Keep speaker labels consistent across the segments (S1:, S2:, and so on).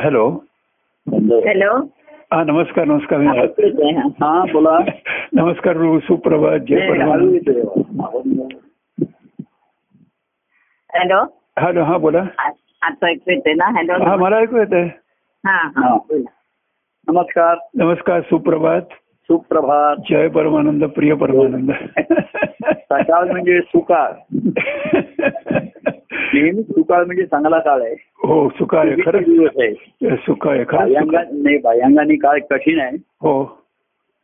S1: Hello.
S2: Hello.
S1: हा नमस्कार नमस्कार. मी-
S3: हा. बोला.
S1: नमस्कार रु- सुप्रभात. जय
S2: हॅलो.
S1: हॅलो हा बोला.
S2: आता ऐकू येते ना? हॅलो.
S1: हा मला ऐकू येत
S2: हा
S3: हा.
S2: हा.
S3: नमस्कार.
S1: नमस्कार सुप्रभात.
S3: सुप्रभात.
S1: जय परमानंद प्रिय परमानंद.
S3: सकाळ म्हणजे सुकाळ. नेहमी सुकाळ म्हणजे चांगला काळ आहे.
S1: हो सुका आहे
S3: पूर्वीचे
S1: खरंच.
S3: दिवस आहे.
S1: सुका आहे खरंच
S3: बाह्यांगा
S1: सुका.
S3: नाही बाह्यांगाने काळ कठीण आहे.
S1: हो.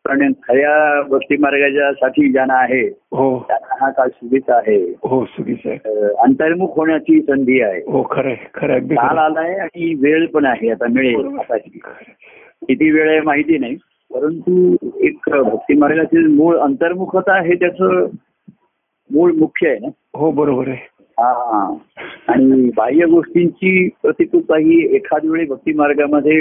S3: पण खऱ्या गोष्टी मार्गाच्या साठी ज्यांना आहे
S1: हो.
S3: त्यांना हा काळ सुधीचा आहे.
S1: हो चुकीचं आहे.
S3: अंतर्मुख होण्याची संधी आहे.
S1: हो खरं खरं
S3: आलाय आणि वेळ पण आहे आता मिळेल आताची किती वेळ आहे माहिती नाही परंतु एक भक्ती मार्गातील मूळ अंतर्मुखता हे त्याचं मूळ मुख्य आहे ना.
S1: हो बरोबर आहे.
S3: हा आणि बाह्य गोष्टींची प्रतिकूलता ही एखाद वेळी भक्ती मार्गामध्ये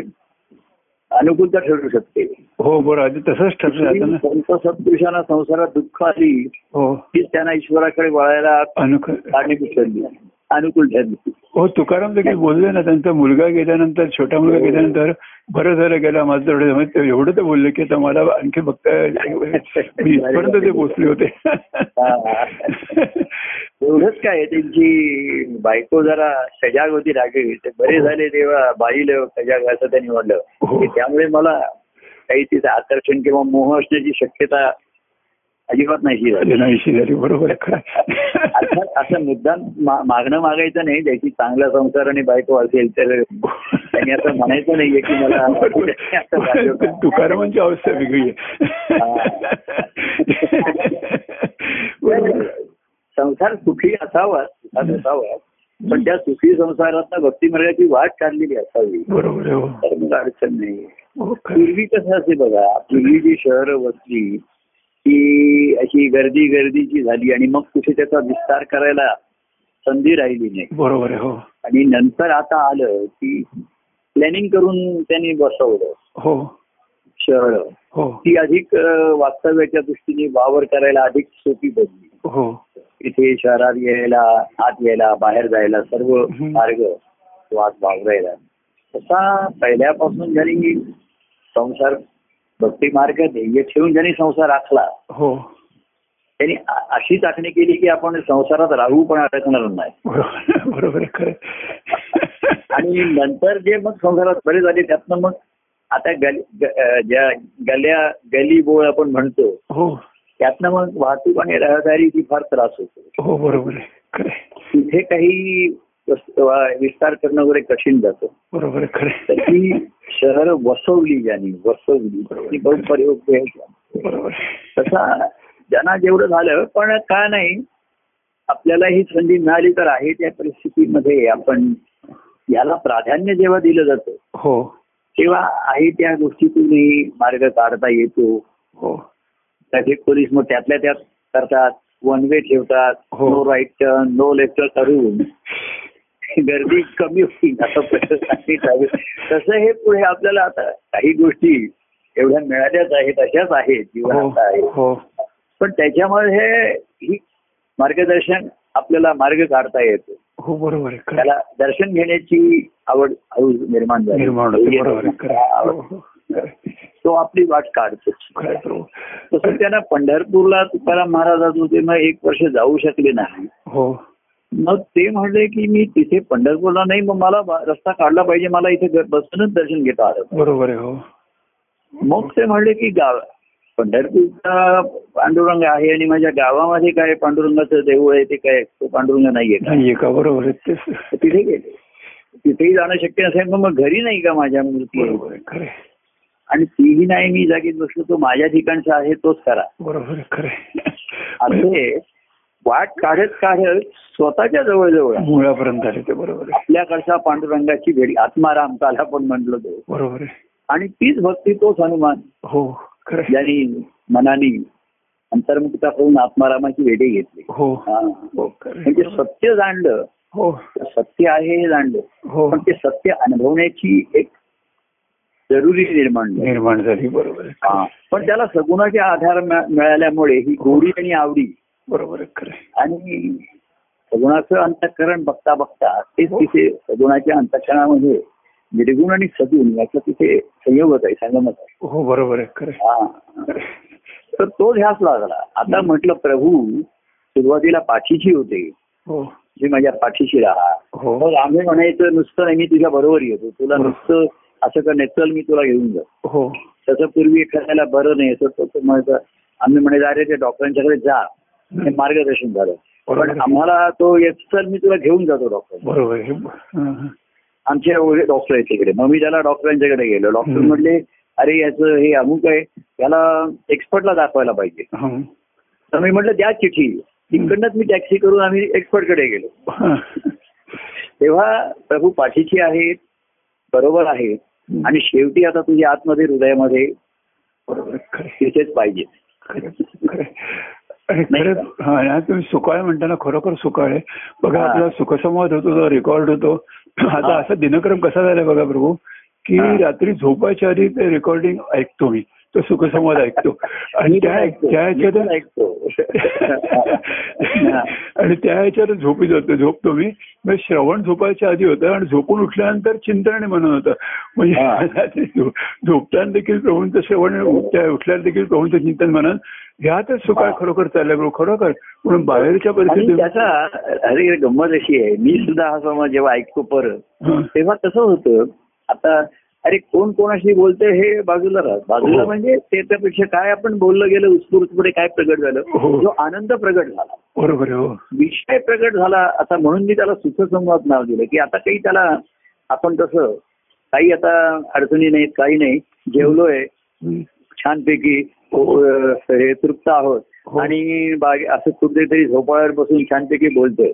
S3: अनुकूलता ठरू शकते.
S1: हो बरोबर तसंच ठरलं
S3: संत सत्पुरुषांना संसारात दुःख आली
S1: हो.
S3: तीच त्यांना ईश्वराकडे वळायला
S1: अनुक
S3: कारणीभूत ठरली. अनुकूल ठरली.
S1: हो तुकाराम देखील बोलले ना त्यांचा मुलगा गेल्यानंतर छोटा मुलगा गेल्यानंतर बरं झालं गेला. माझं एवढं ते बोलले की मला आणखी बघता मी इथपर्यंत ते पोचले होते.
S3: एवढंच काय त्यांची बायको जरा सजाग होती रागे ते बरे झाले तेव्हा बाईला सजाग असं त्यांनी म्हणलं
S1: हो.
S3: त्यामुळे मला काही तिचं आकर्षण किंवा मोह असण्याची शक्यता अजिबात नाही
S1: बरोबर
S3: असं मुद्दाम मागणं मागायचं नाही. ज्याची चांगला संसार आणि बायको असेल तर त्यांनी असं म्हणायचं नाहीये की मला.
S1: तुकारामांची अवस्था वेगळी आहे.
S3: संसार सुखी असावा सुखात असावा पण त्या सुखी संसारात भक्ती मार्गाची वाट काढलेली असावी
S1: बरोबर हो.
S3: अडचण नाही.
S1: हो.
S3: पूर्वी कसं असे बघा पूर्वी जी शहरं वसली ती अशी गर्दी गर्दीची झाली आणि मग कुठे त्याचा विस्तार करायला संधी राहिली नाही.
S1: बरोबर हो.
S3: आणि नंतर आता आलं की प्लॅनिंग करून त्यांनी बसवलं.
S1: हो.
S3: शहर.
S1: हो.
S3: ती अधिक वास्तव्याच्या दृष्टीने वावर करायला अधिक सोपी बनली.
S1: हो.
S3: इथे शहरात यायला आत यायला बाहेर जायला सर्व. मार्ग वाट वावरायला. तसा पहिल्यापासून ज्यांनी संसार भक्ती मार्ग ध्येय ठेवून ज्यांनी संसार आखला
S1: हो.
S3: त्यांनी अशी चाचणी केली की आपण संसारात राहू पण अडकणार नाही.
S1: बरोबर
S3: आणि नंतर जे मग संसारात बरे झाले त्यातनं मग आता ज्या गल्या गली बोळ आपण म्हणतो
S1: हो
S3: त्यातनं मग वाहतूक आणि रहदारीची फार त्रास होतो
S1: हो बरोबर आहे.
S3: तिथे काही विस्तार करणं वगैरे कठीण जातं
S1: बरोबर खरं.
S3: ती शहर वसवली ज्यांनी वसवली ती बहुपयोग आहे.
S1: बरोबर.
S3: तसा ज्यांना जेवढं झालं पण का नाही आपल्याला ही संधी मिळाली तर आहे त्या परिस्थितीमध्ये आपण याला प्राधान्य जेव्हा दिलं जातं
S1: हो
S3: तेव्हा आहे त्या गोष्टीतूनही मार्ग काढता येतो.
S1: हो.
S3: ट्रॅफिक पोलीस मग त्यातल्या त्यात करतात. वन वे ठेवतात.
S1: हो.
S3: No right turn no left turn करून. गर्दी कमी होईल असं प्रश्न तसं हे पुढे आपल्याला आता काही गोष्टी एवढ्या मिळाल्याच आहेत अशाच आहेत
S1: हो.
S3: जीवनात आहे
S1: हो.
S3: पण त्याच्यामुळे हे ही मार्गदर्शन आपल्याला मार्ग काढता येतो.
S1: हो बरोबर
S3: त्याला दर्शन घेण्याची आवड निर्माण झाली.
S1: निर्माण होते बरोबर आहे. खरं. आहे.
S3: आवड.
S1: हो, हो.
S3: तो आपली वाट काढतो.
S1: खरं आहे, बरोबर.
S3: तसं त्यांना पंढरपूरला तुकाराम महाराज होते मग एक वर्ष जाऊ शकले नाही.
S1: हो.
S3: मग ते म्हणले की मी तिथे पंढरपूरला नाही मग मला बा- रस्ता काढला पाहिजे. मला इथे ग- बसूनच दर्शन घेता आलं
S1: बरोबर आहे हो.
S3: मग ते म्हणले की गाव पंढरपूरचा पांडुरंग आहे आणि माझ्या गावामध्ये काय पांडुरंगाचं देऊळ आहे ते काय तो पांडुरंग नाहीये का
S1: नाहीये का बरोबर आहे तेच
S3: तिथे गेले तिथेही जाणं शक्य नसेल मग मग घरी नाही का माझ्या मूर्ती आहे?
S1: बरोबर आहे खरं आहे.
S3: आणि तीही नाही मी जागेत बसलो तो माझ्या ठिकाणचा आहे तोच करा
S1: बरोबर आहे खरं.
S3: असे वाट काढत काढत स्वतःच्या जवळजवळ
S1: मुळापर्यंत आले ते बरोबर आहे
S3: आपल्याकडच्या पांडुरंगाची भेट आत्माराम काला पण म्हटलं तो
S1: बरोबर
S3: आणि तीच भक्ती तोच हनुमान
S1: हो.
S3: ज्यांनी मनाने अंतर्मुखता करून आत्मारामाची भेटी घेतली.
S1: हो.
S3: हा. म्हणजे सत्य जाणलं.
S1: हो.
S3: सत्य आहे हे जाणलं.
S1: हो.
S3: पण ते सत्य अनुभवण्याची एक जरुरी निर्माण
S1: निर्माण झाली बरोबर.
S3: पण त्याला सगुणाचे आधार मिळा- मिळाल्यामुळे ही गोडी आणि आवडी
S1: बरोबर आहे खरं आहे.
S3: निर्गुण आणि सगुण याचा तिथे संयोगच आहे संगमच आहे.
S1: हो बरोबर आहे खरं.
S3: हा. तर तो ध्यास लागला. आता म्हटलं प्रभू सुरुवातीला पाठीशी होते.
S1: हो.
S3: जे माझ्या पाठीशी राहा.
S1: हो.
S3: मग आम्ही म्हणायचं नुसतं नाही मी तुझ्या बरोबर येतो. तुला नुसतं असं नाही चल मी तुला घेऊन जातो
S1: हो.
S3: तसं पूर्वी एखाद्याला बरं नाही असं तसं म्हणायचं. आम्ही म्हणायचं अरे ते डॉक्टरांच्याकडे जा. हे मार्गदर्शन झालं. पण. आम्हाला तो येत चल मी तुला घेऊन जातो डॉक्टर.
S1: बरोबर.
S3: आमचे डॉक्टर आहेत तिकडे मग मी त्याला डॉक्टरांच्याकडे गेलो डॉक्टर. म्हणले अरे याचं हे अमुक आहे त्याला एक्सपर्टला दाखवायला पाहिजे
S1: हं.
S3: तर मी म्हटलं द्या चिठी तिकडनंच मी टॅक्सी करून आम्ही एक्सपर्टकडे गेलो. तेव्हा प्रभू पाठीची आहेत बरोबर आहे आणि शेवटी आता तुझ्या आतमध्ये हृदयामध्ये
S1: आहे. आहे.
S3: तिथेच पाहिजे
S1: आहे. आहे. तुम्ही सुकाळ म्हणताना खरोखर सुकाळ आहे बघा. आपला सुखसंवाद होतो तो रेकॉर्ड होतो आता. असा दिनक्रम कसा झालाय बघा प्रभू की. रात्री झोपायच्या आधी ते रेकॉर्डिंग ऐकतो मी तो सुखसंवाद ऐकतो. आणि त्या. त्या ह्याच्यात
S3: ऐकतो.
S1: आणि त्या ह्याच्यात झोपी जातो. झोपतो मी. श्रवण झोपायच्या आधी होतं आणि झोपून उठल्यानंतर चिंतन म्हणून होतं. म्हणजे झोपताना देखील प्रभूंचं श्रवण उठल्या उठल्यावर देखील प्रभूंचं चिंतन म्हणून ह्यातच सुकाळ
S3: हा.
S1: खरोखर चाललंय प्रभू खरोखर. म्हणून बाहेरच्या परिस्थितीत
S3: त्याचा अरे गंमत अशी आहे. मी सुद्धा हा समाज जेव्हा ऐकतो परत. तेव्हा कसं होतं. आता अरे कोण कोणाशी बोलतंय हे बाजूला राहत बाजूला
S1: हो.
S3: म्हणजे त्याच्यापेक्षा काय आपण बोललं गेलं उत्स्फूर्तपणे काय प्रगट झालं?
S1: हो.
S3: जो आनंद प्रगट झाला.
S1: बरोबर हो.
S3: विषय प्रगट झाला. आता म्हणून मी त्याला सुखसंवाद नाव दिलं की आता काही त्याला आपण कसं काही आता अडचणी नाहीत काही नाही. जेवलोय. छानपैकी हे. तृप्त आहोत. आणि बागे असं कुठेतरी झोपाळ्यावर बसून छानपैकी बोलतोय.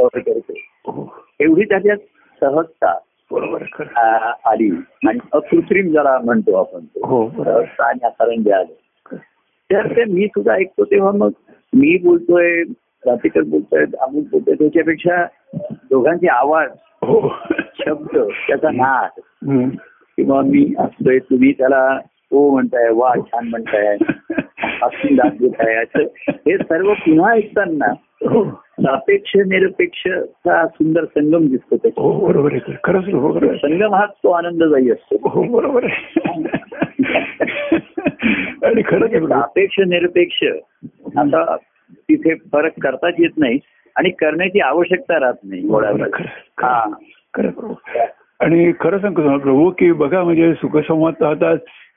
S3: करतोय. एवढी त्याच्यात सहजता.
S1: बरोबर
S3: आली. आणि अकृत्रिम ज्याला म्हणतो आपण.
S1: हो
S3: असारंगी आलं तर ते मी सुद्धा ऐकतो तेव्हा मग मी बोलतोय रात्रीकर बोलतोय अमुक बोलतोय त्याच्यापेक्षा दोघांचे आवाज
S1: हो.
S3: शब्द त्याचा नाद
S1: हं.
S3: किंवा मी असतोय तुम्ही त्याला ओ म्हणताय वा छान म्हणताय असं हे सर्व पुन्हा ऐकताना
S1: हो.
S3: सापेक्ष निरपेक्षचा सुंदर संगम दिसतो त्याच्यात.
S1: हो बरोबर आहे खरंच बरोबर आहे.
S3: संगम हाच तो आनंददायी असतो.
S1: हो बरोबर आहे. आणि खरंच प्रभू.
S3: सापेक्ष निरपेक्ष आता तिथे फरक करताच येत नाही आणि करण्याची आवश्यकता राहत नाही.
S1: बरोबर
S3: हा.
S1: खरं प्रभू आणि खरं सांगतो प्रभू की बघा म्हणजे सुखसंवाद आता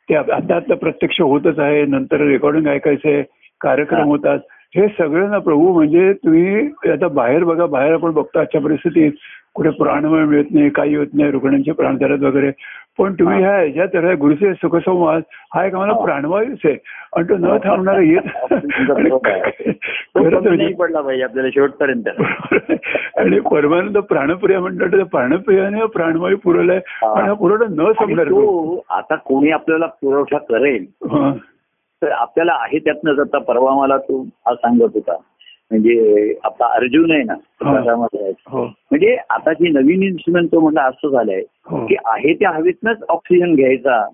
S1: ते आता आता प्रत्यक्ष होतच आहे नंतर रेकॉर्डिंग ऐकायचंय कार्यक्रम
S3: हा.
S1: होतात. हे सगळं ना प्रभू म्हणजे तुम्ही आता बाहेर बघा बाहेर आपण बघतो आजच्या परिस्थितीत कुठे प्राणमय मिळत नाही काही होत नाही रुग्णांचे प्राण धरत वगैरे पण तुम्ही
S3: हा.
S1: ह्या ह्याच्यात ह्या गुरुचे सुखसंवाद हा एक आम्हाला. प्राणवायूच आहे आणि तो न थांबणारा येत म्हणजे-
S3: पडला पाहिजे आपल्याला शेवटपर्यंत
S1: आणि परमानंद प्राणप्रिया म्हणतात प्राणप्रियाने प्राणवायू पुरवलाय. आणि हा पुरवठा न संपणार
S3: आता कोणी आपल्याला पुरवठा करेल. तर आपल्याला आहे त्यातनं आता परवा मला तो हा सांगत होता. म्हणजे आपला अर्जुन आहे ना
S1: हा. हो.
S3: म्हणजे आता जी नवीन इन्स्ट्रुमेंट तो म्हटलं असं झालंय
S1: हो.
S3: की आहे त्या हवेतनच ऑक्सिजन घ्यायचा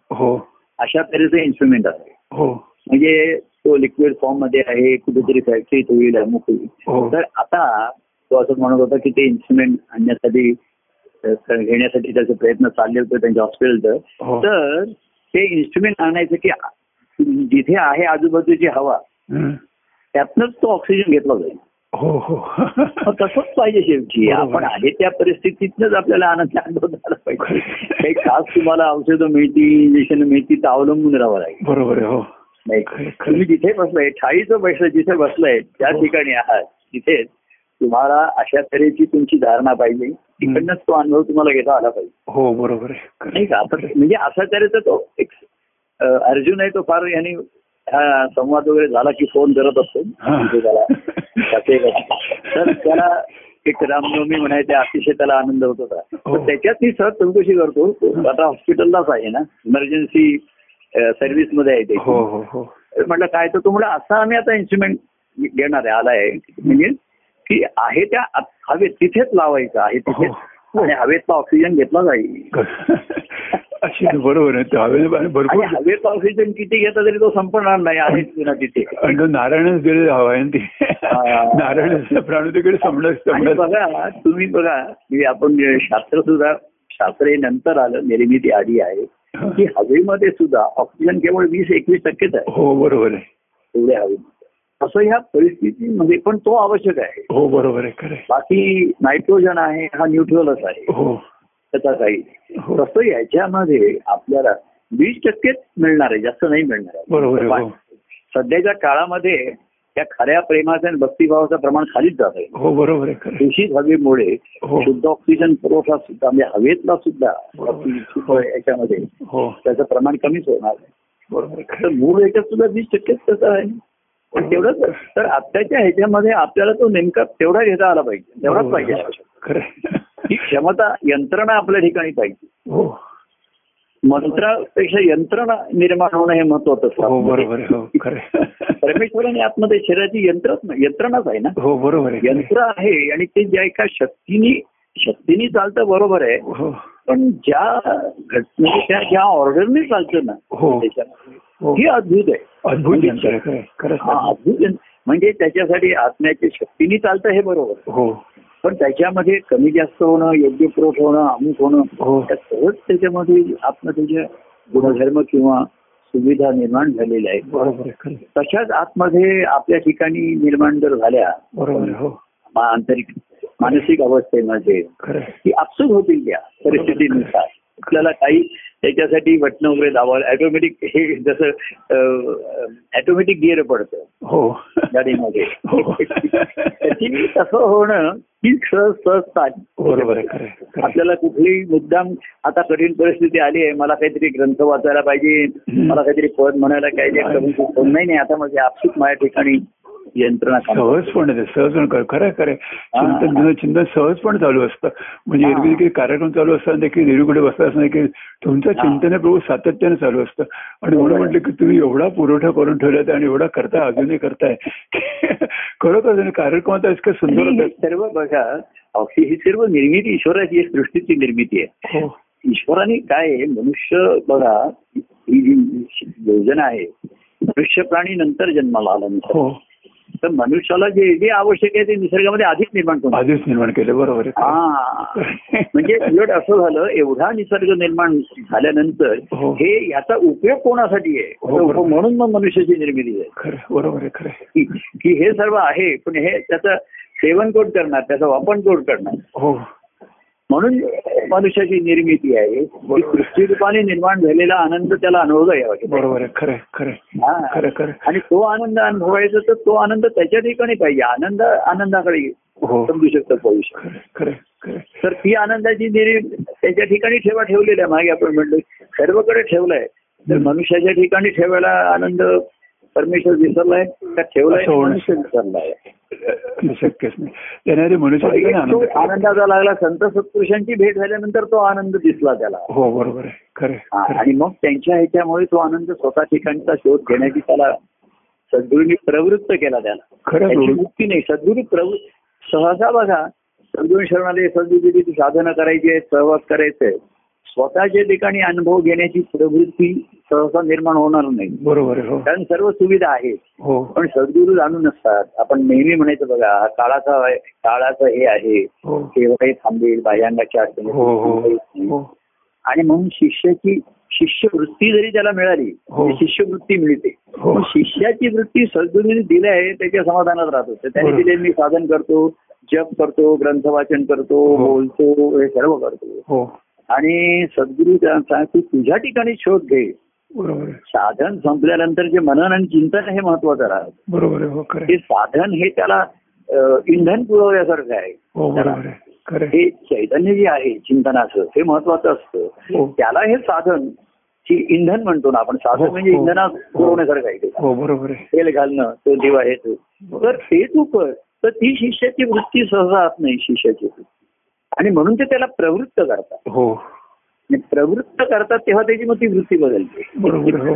S3: अशा तऱ्हेचं इन्स्ट्रुमेंट आहे. म्हणजे तो लिक्विड फॉर्ममध्ये आहे कुठेतरी फॅक्टरीत होईल अमुक होईल. तर आता तो असं म्हणत होता की ते इन्स्ट्रुमेंट आणण्यासाठी घेण्यासाठी त्याचे प्रयत्न चालले होते त्यांच्या हॉस्पिटलचं तर ते इन्स्ट्रुमेंट आणायचं की जिथे आहे आजूबाजूची हवा. त्यातनंच तो ऑक्सिजन घेतला जाईल.
S1: हो हो.
S3: तसंच पाहिजे शेवटी. आपण आहे त्या परिस्थितीतनंच आपल्याला आनंद अनुभव झाला पाहिजे काही खास तुम्हाला औषधं मिळती इंजेक्शन मिळती तर अवलंबून राहावं लागेल.
S1: बरोबर आहे हो.
S3: नाही. तुम्ही जिथे बसलाय ठाईचं बसलं जिथे बसलाय त्या
S1: हो.
S3: ठिकाणी आहात तिथे तुम्हाला अशा तऱ्हेची तुमची धारणा पाहिजे. तिकडनंच तो अनुभव तुम्हाला घेता आला पाहिजे.
S1: हो बरोबर.
S3: नाही का? म्हणजे अशा तऱ्हेचा तो एक अर्जुन आहे तो फार यांनी संवाद वगैरे झाला की फोन करत असतो. म्हणजे तर त्याला एक रामनवमी म्हणायचे अतिशय त्याला आनंद होत होता.
S1: हो.
S3: त्याच्यात मी सहज चौकशी करतो. आता हॉस्पिटललाच आहे ना. इमर्जन्सी सर्व्हिसमध्ये आहे ते.
S1: हो हो
S3: म्हटलं काय तर तो म्हणलं असं आम्ही आता इन्स्ट्रुमेंट घेणार आहे. आलाय. म्हणजे की आहे त्या हवेत तिथेच लावायचं आहे तिथेच. आणि हवेतला ऑक्सिजन घेतला जाईल.
S1: अशी बरोबर आहे. भरपूर
S3: हवेतला ऑक्सिजन किती घेतला तरी तो संपणार नाही आहे ना तिथे
S1: नारायणच दिलेला हवा आहे ती. नारायण प्राणू तिकडे समजा
S3: बघा तुम्ही बघा म्हणजे आपण शास्त्र सुद्धा शास्त्र हे नंतर आलं निर्मिती आली आहे. की हवेमध्ये सुद्धा ऑक्सिजन केवळ वीस एकवीस टक्केच आहे.
S1: हो बरोबर आहे.
S3: एवढ्या हवेमध्ये. असं ह्या परिस्थितीमध्ये पण तो आवश्यक आहे.
S1: हो बरोबर आहे खरं आहे.
S3: बाकी नायट्रोजन आहे हा न्यूट्रलच आहे.
S1: हो.
S3: त्याचा काही
S1: हो.
S3: तसं याच्यामध्ये आपल्याला वीस टक्केच मिळणार आहे जास्त नाही मिळणार आहे.
S1: हो.
S3: सध्याच्या काळामध्ये त्या खऱ्या प्रेमाचं आणि भक्तिभावाचं प्रमाण खालीच जात आहे.
S1: हो बरोबर.
S3: दूषित हवेमुळे
S1: हो.
S3: शुद्ध ऑक्सिजन पुरवठा सुद्धा म्हणजे हवेतला सुद्धा याच्यामध्ये.
S1: हो.
S3: त्याचं प्रमाण कमीच होणार आहे.
S1: बरोबर
S3: मूळ ह्याच्यात सुद्धा वीस टक्केच तसं आहे. पण तेवढंच तर आत्ताच्या ह्याच्यामध्ये आपल्याला तो नेमका तेवढा घेता आला पाहिजे. तेवढाच पाहिजे. ही क्षमता यंत्रणा आपल्या ठिकाणी पाहिजे.
S1: हो.
S3: मंत्रापेक्षा यंत्रणा निर्माण होणं हे महत्वाचं
S1: हो बरोबर आहे. हो.
S3: परमेश्वराने आतमध्ये शरीराची यंत्रच यंत्रणाच आहे ना?
S1: हो बरोबर.
S3: यंत्र आहे आणि ते ज्या एका शक्तीने शक्तीने चालतं बरोबर आहे.
S1: हो.
S3: पण ज्या घटने त्या ज्या ऑर्डरने चालतं ना
S1: हो.
S3: अद्भुत आहे.
S1: अद्भुत यंत्र
S3: हा अद्भुत यंत्र. म्हणजे त्याच्यासाठी आत्म्याच्या शक्तीने चालतं हे बरोबर.
S1: हो.
S3: पण त्याच्यामध्ये कमी जास्त होणं योग्य पुरवठा होणं अमुक होणं
S1: हो.
S3: सहज त्याच्यामध्ये आत्मतेच्या गुणधर्म किंवा सुविधा निर्माण झालेल्या आहेत.
S1: बरोबर.
S3: तशाच आतमध्ये आपल्या ठिकाणी निर्माण जर झाल्या
S1: बरोबर हो.
S3: आंतरिक मानसिक अवस्थेमध्ये. की आपसूक होतील त्या परिस्थितीनुसार. आपल्याला काही त्याच्यासाठी बटणं वगैरे दाबावं ऑटोमॅटिक हे जसं ऑटोमॅटिक गिअर पडतं.
S1: हो.
S3: गाडीमध्ये.
S1: हो.
S3: तसं होणं ही सहज सहज चाल-
S1: बरोबर.
S3: आपल्याला कुठलीही मुद्दाम आता कठीण परिस्थिती आली आहे मला काहीतरी ग्रंथ वाचायला पाहिजे मला काहीतरी पद म्हणायला पाहिजे करून नाही नाही आता म्हणजे आपसूक माझ्या ठिकाणी यंत्रणा करते.
S1: सहजपणे सहजपणे कर- खरं खरं. चिंतन सहजपणे चालू असतं म्हणजे. एरवी काही कार्यक्रम चालू असताना देखील बसला असताना की तुमचं. चिंतन प्रभू सातत्याने चालू असतं आणि म्हणून. म्हटलं की तुम्ही एवढा पुरवठा करून ठेवलाय आणि एवढा करताय अजूनही करताय खरोखर कार्यक्रमात इतकं सुंदर
S3: सर्व बघा ही सर्व निर्मिती ईश्वराची आहे, सृष्टीची निर्मिती आहे
S1: हो
S3: ईश्वराने काय मनुष्य बघा ही जी योजना आहे मनुष्य प्राणी नंतर जन्माला आला निसर्ग.
S1: हो
S3: तर मनुष्याला जे जे आवश्यक आहे ते निसर्गामध्ये आधीच निर्माण करून
S1: आधीच निर्माण केलं बरोबर
S3: हा. म्हणजे उलट असं झालं एवढा निसर्ग निर्माण झाल्यानंतर
S1: हो.
S3: हे याचा उपयोग कोणासाठी आहे?
S1: हो, बरोबर.
S3: म्हणून मग मनुष्याची निर्मिती आहे.
S1: खरं बरोबर आहे खरं
S3: की हे सर्व आहे पण हे त्याचं सेवन कोण करणार? त्याचा वापर कोण करणार?
S1: हो.
S3: म्हणून मनुष्याची निर्मिती आहे. सृष्टी रूपाने निर्माण झालेला आनंद त्याला अनुभवता यावा
S1: बरोबर आहे. खरं खरं.
S3: हा.
S1: खरं खरं
S3: आणि तो आनंद अनुभवायचा तर तो आनंद त्याच्या ठिकाणी पाहिजे. आनंद आनंदाकडे
S1: हो.
S3: समजू शकतो
S1: खरं
S3: तर ती आनंदाची निरी त्याच्या ठिकाणी ठेवा ठेवलेला आहे. मागे आपण म्हणलं सर्वकडे ठेवलाय. तर मनुष्याच्या ठिकाणी ठेवायला आनंद परमेश्वर विसरलाय का ठेवलाय विसरलाय.
S1: शक्यच नाही. मनुष्य
S3: आनंदाचा लागला संत सत्पुरुषांची भेट झाल्यानंतर तो आनंद दिसला त्याला.
S1: हो बरोबर आहे. खरं.
S3: आणि मग त्यांच्या ह्याच्यामुळे तो आनंद स्वतः ठिकाणचा शोध घेण्याची त्याला सद्गुरूंनी प्रवृत्त केला त्याला.
S1: खरं.
S3: मुक्ती नाही सद्गुरू प्रवृत्त सहसा बघा सद्गुरू शरणालय सद्गुरूची साधनं करायची आहे सहवास करायचंय स्वतःच्या ठिकाणी अनुभव घेण्याची प्रवृत्ती सहसा निर्माण होणार नाही.
S1: बरोबर हो.
S3: कारण सर्व सुविधा आहेत.
S1: हो.
S3: पण सद्गुरू जाणून नसतात आपण नेहमी म्हणायचं बघा हा काळाचा काळाचं हे आहे.
S1: हो.
S3: केव्हाही थांबेल बाह्यांगाच्या अडचणी
S1: हो हो. हो.
S3: आणि म्हणून शिष्याची शिष्यवृत्ती जरी त्याला मिळाली. म्हणजे शिष्यवृत्ती मिळते. शिष्याची वृत्ती सद्गुरूने दिली आहे त्याच्या समाधानात राहतो. तर त्याने. दिले मी साधन करतो जप करतो ग्रंथ वाचन करतो. बोलतो हे सर्व करतो. आणि सद्गुरू सांगतो तुझ्या ठिकाणी शोध घे.
S1: बरोबर
S3: साधन संपल्यानंतर जे मनन आणि चिंतन हे महत्वाचं राहत.
S1: बरोबर हो
S3: हे. साधन हे त्याला इंधन पुरवल्यासारखं आहे.
S1: हो बरोबर आहे.
S3: हे चैतन्य जे आहे चिंतनाचं हे महत्वाचं असतं.
S1: हो.
S3: त्याला हे साधन की इंधन म्हणतो ना आपण साधन म्हणजे. इंधना पुरवण्यासारखं आहे
S1: बरोबर
S3: तेल घालणं तो दिवा आहे तो. तर ते तू कर. तर ती शिष्याची वृत्ती सहजा नाही शिष्याची आणि म्हणून ते त्याला प्रवृत्त करतात.
S1: हो.
S3: प्रवृत्त करतात तेव्हा त्याची मग ती वृत्ती बदलते.
S1: बरोबर हो.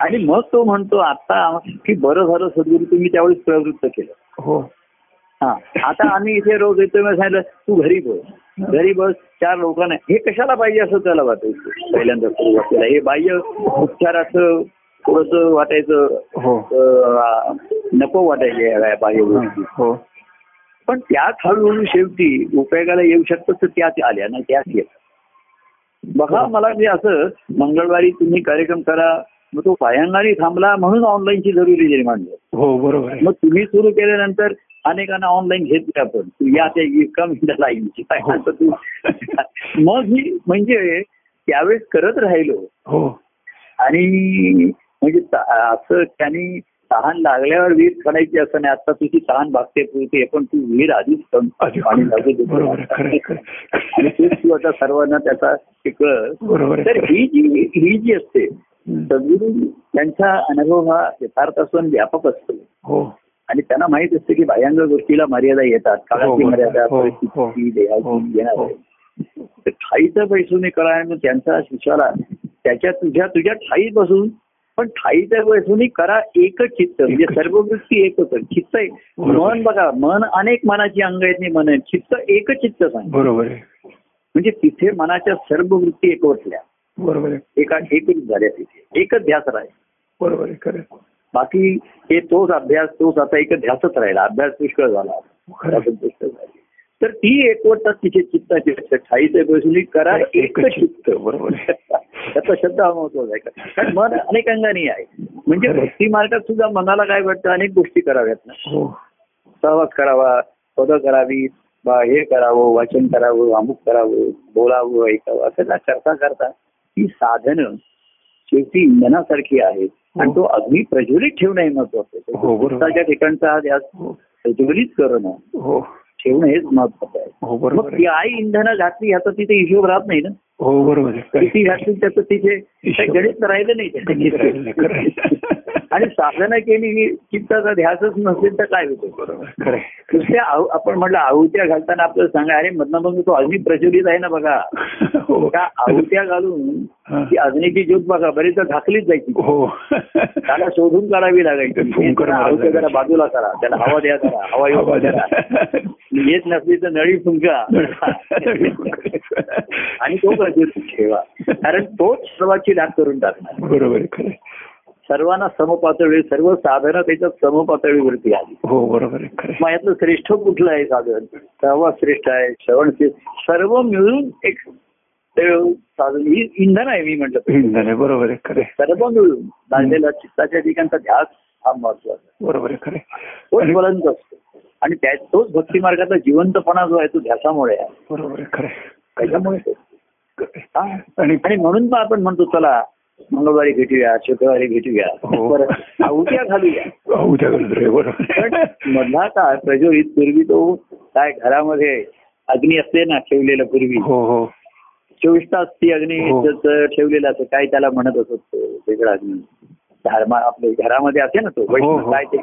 S3: आणि मग तो म्हणतो आता की बरं झालं सद्गुरू तुम्ही त्यावेळेस प्रवृत्त केलं.
S1: हो.
S3: हा. आता आम्ही इथे रोज येतोय सांगितलं तू घरी बस. घरी बस चार लोकांना. हे कशाला पाहिजे असं त्याला वाटायचं? पहिल्यांदा सुरुवातीला. हे बाह्य उपचाराचं थोडस वाटायचं.
S1: हो.
S3: नको वाटायचे या बाह्य गोष्टी.
S1: हो.
S3: पण त्याच हळूहळू शेवटी उपयोगाला येऊ शकतात तर त्याच आल्या नाही त्याच येत. बघा मला म्हणजे असं मंगळवारी तुम्ही कार्यक्रम करा मग तो पायांगारी थांबला म्हणून ऑनलाईनची जरुरी निर्माण झाली.
S1: हो बरोबर
S3: मग तुम्ही सुरू केल्यानंतर अनेकांना ऑनलाईन घेतले आपण. तू या त्या कम लाईनची. काय
S1: हो.
S3: तू मग ही म्हणजे त्यावेळेस करत राहिलो.
S1: हो.
S3: आणि म्हणजे असं त्यांनी तहान लागल्यावर विहीर खणायची असं नाही आता तुझी तहान भागते पुरते पण तू विहीर आधीच पाणी. आणि तेच तू आता सर्वांना त्याचा हे कळ तर. ही जी ही जी असते. सद्गुरू त्यांचा अनुभव हा यथार्थ असून व्यापक असतो
S1: हो
S3: आणि त्यांना माहीत असते की बाह्यांग गोष्टीला मर्यादा येतात काळाची
S1: बरोबर.
S3: मर्यादा
S1: हो, हो,
S3: परिस्थिती
S1: हो,
S3: देहाची येणार
S1: हो.
S3: ठाईचं पैसून करा त्यांचा शिष्याला त्याच्या तुझ्या तुझ्या ठाई बसून पण ठाईच्या पैसून करा एकच चित्त म्हणजे. सर्व वृत्ती एकच आहे. चित्त आहे.
S1: बरोबर.
S3: मन बघा मन अनेक मनाची अंग आहेत मन चित्त एकच चित्त सांग
S1: बरोबर आहे
S3: म्हणजे तिथे मनाच्या सर्व वृत्ती एकवटल्या
S1: बरोबर
S3: एका एकच झाल्या तिथे एकच ध्यास राहील
S1: बरोबर खरं.
S3: बाकी हे तोच अभ्यास तोच आता एक ध्यासच राहिला अभ्यास पुष्कळ झाला पुष्कळ. तर ती एकवटतात तिचे चित्ताची ठाईचे बसुनी करा एकच चित्त
S1: बरोबर.
S3: त्याचा शब्द हा महत्त्वाचा आहे कारण मन अनेक अंगाने आहे. म्हणजे
S1: आहे.
S3: भक्ती मार्गात सुद्धा मनाला काय वाटतं? अनेक गोष्टी कराव्यात ना.
S1: हो.
S3: सहवास करावा पदं करावी बा हे करावं वाचन करावं अमुक करावं बोलावं ऐकावं असं ना करता करता ही साधनं शेवटी इंधनासारखी आहेत. आणि तो अग्नी प्रज्वलित ठेवणं हे महत्वाचं
S1: हो, बरोबर.
S3: पुस्तकाच्या ठिकाणचा हा ध्यास
S1: हो.
S3: प्रज्वलित करणं
S1: हो.
S3: ठेवणं हेच महत्वाचं आहे.
S1: हो
S3: मग ती
S1: आहे.
S3: आई इंधनं घातली ह्याचा तिथे हिशोब राहत नाही ना.
S1: हो बरोबर
S3: किती. घातली त्याचं तिथे गणित राहिलं नाही. त्याचं. आणि साधना केली चित्ताचा ध्यासच नसेल तर काय होतं?
S1: बरोबर.
S3: नुसत्या आपण म्हटलं आहुत्या घालताना आपल्याला सांगा अरे मधनं मग तो अग्नी प्रज्वलित आहे ना बघा.
S1: हो.
S3: त्या आहुत्या घालून. ती अग्नीची ज्योत बघा बरेच झाकलीच जायची.
S1: हो.
S3: त्याला शोधून काढावी लागायची. आहुत्या जरा
S1: मारायला
S3: बाजूला करा त्याला हवा द्या करा हवा येऊ द्या येत नसली तर नळी फुंका. आणि तो प्रज्वलित ठेवा कारण तोच सर्वाची लाग करून टाकणार
S1: बरोबर आहे खरं आहे.
S3: सर्वांना समपातळी सर्व साधनं त्याच्यात समपातळीवरती आली
S1: हो बरोबर.
S3: मग यातलं श्रेष्ठ कुठलं आहे साधन सहवास श्रेष्ठ आहे श्रवण सर्व मिळून एक साधन ही इंधन आहे मी म्हटलं
S1: इंधन आहे बरोबर आहे खरं.
S3: सर्व मिळून लागलेला चित्ताच्या ठिकाणचा ध्यास हा महत्त्वाचा.
S1: बरोबर आहे खरं.
S3: तोच असतो आणि त्या तोच भक्ती मार्गाचा जिवंतपणा जो आहे तो ध्यासामुळे आहे
S1: बरोबर आहे खरं आहे. आणि
S3: म्हणून मग आपण म्हणतो चला मंगळवारी भेटूया शुक्रवारी भेटूया.
S1: हो.
S3: आहुत्या घालूया.
S1: उद्या.
S3: मधला काळ प्रज्वलित पूर्वी तो काय घरामध्ये अग्नी असते ना ठेवलेला पूर्वी.
S1: हो हो.
S3: चोवीस तास ती अग्नी ठेवलेला असतो काय त्याला म्हणत असत वेगळा अग्नी. धर्मा आपल्या घरामध्ये असे ना तो. काय ते.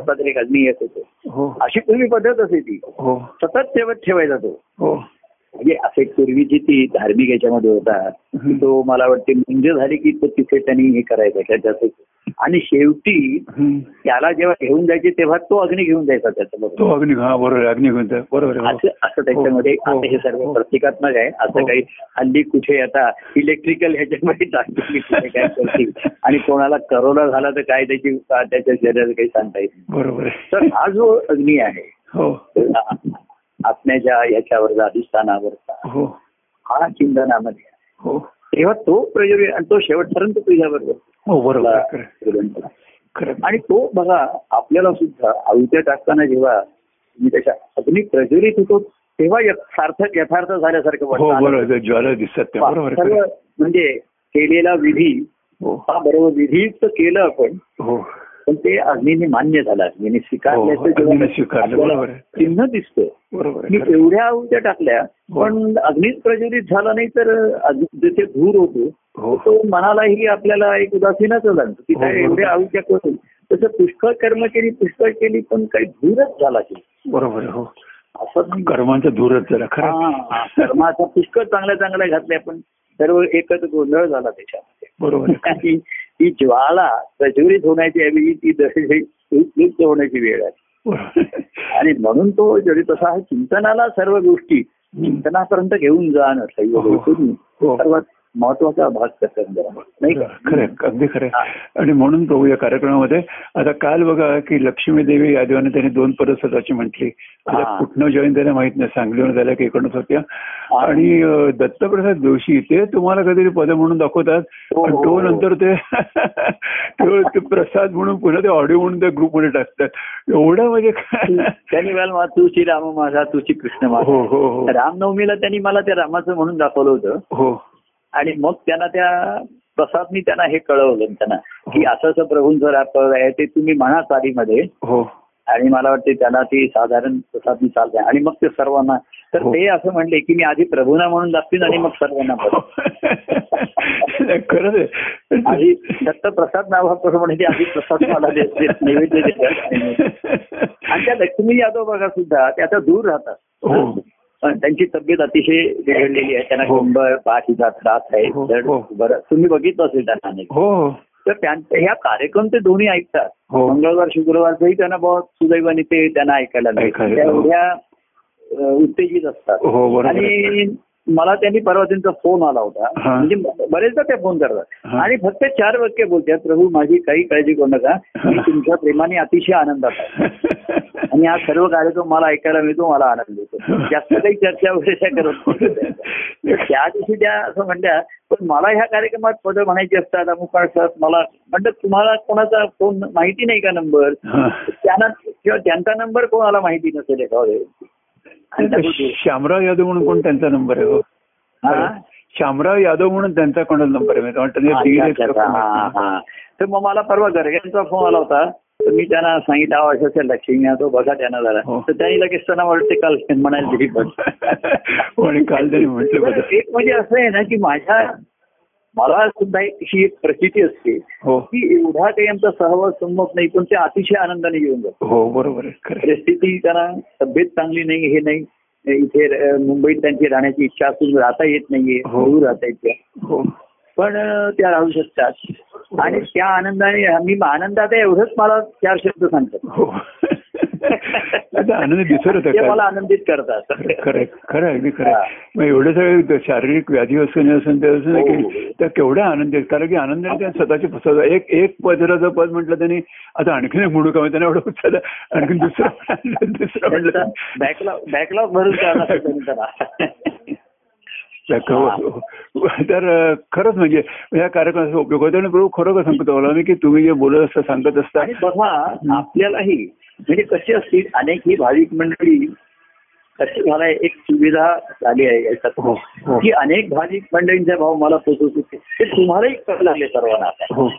S3: सतत एक अग्नी येत होतो. अशी पूर्वी पद्धत असे ती सतत ठेवत ठेवायचा तो. म्हणजे असे पूर्वीची ती धार्मिक याच्यामध्ये होता. तो मला वाटते म्हणजे झाली की तो तिथे त्यांनी हे करायचं त्याच्यात आणि शेवटी. त्याला जेव्हा घेऊन जायचे तेव्हा तो अग्नी घेऊन जायचा त्याच्याबरोबर
S1: तो अग्नी हा बरोबर आहे अग्निगुंत बरोबर
S3: असं असं त्याच्यामध्ये
S1: हो,
S3: हे
S1: हो,
S3: सर्व
S1: हो.
S3: प्रतिकात्मक आहे असं. काही हल्ली कुठे आता इलेक्ट्रिकल ह्याच्यामध्ये कुठे काय करतील आणि कोणाला करोना झाला तर काय त्याची त्याच्या शरीरात काही सांगता येत नाही
S1: बरोबर
S3: तर हा जो अग्नी आहे
S1: हो
S3: आत्म्याच्या याच्यावरचा अधिष्ठानावरचा.
S1: हो.
S3: हा चिंतनामध्ये.
S1: हो.
S3: तेव्हा तो प्रयोग आणि तो शेवटपर्यंत तुझ्याबरोबर
S1: हो.
S3: आणि तो बघा आपल्याला सुद्धा आहुत्या टाकताना जेव्हा मी त्याच्या अग्नी प्रज्वलित होतो तेव्हा सार्थक यथार्थ झाल्यासारखं
S1: हो
S3: वाटतं. म्हणजे केलेला विधी
S1: हो.
S3: बरोबर विधीयुक्त केलं आपण. पण ते अग्नीने मान्य झालं अग्नीने
S1: हो,
S3: स्वीकारल्याचं
S1: बरोबर आहे.
S3: चिन्ह दिसतं मी. एवढ्या आहुत्या टाकल्या
S1: हो.
S3: पण अग्नीच प्रज्वलित झाला नाही तर जिथे धूर होतो
S1: हो
S3: तो मनालाही आपल्याला एक उदासीनच जाणतो की
S1: हो,
S3: काय. एवढ्या आहुत्या करून तसं पुष्कळ कर्म केली पुष्कळ केली पण काही धूरच झाला की
S1: बरोबर हो
S3: असं
S1: कर्मांचा दूरच झाला खरं.
S3: हा, कर्माचा पुष्कळ चांगल्या चांगल्या घातल्या पण सर्व एकच गोंधळ झाला त्याच्यामध्ये
S1: बरोबर
S3: ही ज्वाला प्रज्वलित होण्याची ऐवजी ती दही लुप्त होण्याची वेळ आहे. आणि म्हणून तो जरी तसा आहे चिंतनाला सर्व गोष्टी चिंतनापर्यंत घेऊन जाणं
S1: हो.
S3: सैव
S1: हो.
S3: सर्वात महत्त्वाचा भाग नाही का?
S1: खरंय अगदी खरंय
S3: हा.
S1: आणि म्हणून प्रभू या कार्यक्रमामध्ये. आता काल बघा की लक्ष्मी देवी यादवाने त्यांनी दोन पद स्वतःची म्हटली.
S3: हा.
S1: कुठनं जॉईन त्याला माहीत नाही. सांगलीवर झाल्या की इकडूनच होत्या.
S3: हा.
S1: आणि दत्तप्रसाद जोशी ते तुम्हाला कधीतरी पद म्हणून दाखवतात.
S3: हो,
S1: पण
S3: हो,
S1: तो
S3: हो.
S1: नंतर ते प्रसाद म्हणून पुन्हा ते ऑडिओ म्हणून त्या ग्रुपमध्ये टाकतात. एवढं म्हणजे
S3: त्यांनी मला तुझी राम माझा तुझी कृष्ण
S1: हो
S3: माझा.
S1: हो हो
S3: रामनवमीला त्यांनी मला त्या रामाचं म्हणून दाखवलं होतं.
S1: हो.
S3: आणि मग त्यांना त्या प्रसादनी त्यांना हे कळवलं त्यांना की असं असं प्रभूंचं रॅप आहे ते तुम्ही म्हणा चालीमध्ये
S1: हो.
S3: आणि मला वाटते त्याला ती साधारण प्रसादनी चालते. आणि मग ते सर्वांना तर
S1: हो.
S3: ते असं म्हणले की मी आधी प्रभूंना म्हणून दाखवीन आणि मग सर्वांना म्हणेन.
S1: नाही, खरंच
S3: आधी दत्त प्रसाद नावाप्रमाणे म्हणजे आधी प्रसाद मला नैवेद्य देतात आणि त्या लक्ष्मी यादव बघा सुद्धा त्या आता दूर राहतात.
S1: हो.
S3: त्यांची तब्येत अतिशय बिघडलेली आहे त्यांना
S1: हो.
S3: कंबर पाठीचा त्रास आहे
S1: हो,
S3: जड
S1: हो.
S3: बरं तुम्ही बघितलं असेल त्यांना अनेक. तर त्यांचे ह्या कार्यक्रम ते दोन्ही ऐकतात. मंगळवार शुक्रवारचंही त्यांना बहुत सुदैवाने ते त्यांना ऐकायला मिळतं.
S1: ऐकायला,
S3: त्या. एवढ्या उत्तेजित असतात. आणि मला त्यांनी परवा त्यांचा फोन आला होता. म्हणजे बरेचदा ते फोन करतात. आणि फक्त चार वाक्य बोलतात प्रभू माझी काही काळजी करू नका मी तुमच्या प्रेमाने अतिशय आनंदात आहे आणि हा सर्व कार्यक्रम मला ऐकायला मिळतो मला आनंद होतो जास्त काही चर्चा वगैरे करत. त्या दिवशी त्या असं म्हणल्या पण मला ह्या कार्यक्रमात पदं म्हणायची असतात अमुक असतात मला म्हणतात तुम्हाला कोणाचा फोन माहिती नाही का नंबर. त्यांना किंवा त्यांचा नंबर कोणाला माहिती नसेल एका
S1: श्यामराव यादव म्हणून कोण त्यांचा नंबर आहे हो?
S3: हा?
S1: श्यामराव यादव म्हणून त्यांचा कोणाचा नंबर आहे? ते.
S3: तर मग मला परवा गर्ग्यांचा फोन आला होता. तर मी त्यांना सांगितलं "अहो, असं असेल लक्ष्मी यादव बघा त्यांना जरा.
S1: हो.
S3: तर त्यांनी लगेच त्यांना वाटते काल म्हणायला दिली पण
S1: काल म्हटलं
S3: तर
S1: बरं.
S3: एक म्हणजे असं आहे ना की माझ्या मला सुद्धा अशी एक प्रचिती असते
S1: हो.
S3: की एवढा काही आमचा सहवास संमत नाही पण ते अतिशय आनंदाने घेऊन जातो.
S1: हो बरोबर.
S3: परिस्थिती त्यांना तब्येत चांगली नाही हे नाही. इथे मुंबईत त्यांची राहण्याची इच्छा असून राहता येत नाहीये
S1: हो.
S3: दूर राहता येते
S1: हो.
S3: पण त्या राहू शकतात. आणि त्या आनंदाने मी आनंदात एवढंच मला चार शब्द सांगतात.
S1: हो आता आनंद दिसत होता
S3: मला. आनंदित करतात.
S1: खरं खरं अगदी खरं.
S3: हा.
S1: मग एवढे सगळे शारीरिक व्याधी असून असून ते असून
S3: हो,
S1: की
S3: हो.
S1: त्या केवढ्या आनंदी आहेत कारण की आनंदाने त्या स्वतःचे स्वतः- एक एक पदराचं पद म्हटलं त्यांनी आता आणखीन एक म्हणू का त्यांना एवढं उत्साह आणखीन दुसरं दुसरं म्हटलं
S3: बॅकलॉग बॅकलॉग भरून त्यांनी
S1: हो, तर खरंच म्हणजे या कार्यक्रमाचा उपयोग होतो आणि प्रभू खरोखर सांगतो मी की तुम्ही जे बोलत असता सांगत असता
S3: आपल्यालाही म्हणजे कशी असतील? अनेक ही भाविक मंडळी कशी झालाय एक सुविधा झाली आहे याच्यात.
S1: हो हो.
S3: की अनेक भाविक मंडळींचे भाव मला पोचवत होते ते तुम्हालाही कळू लागले सर्वांना आता.
S1: हो.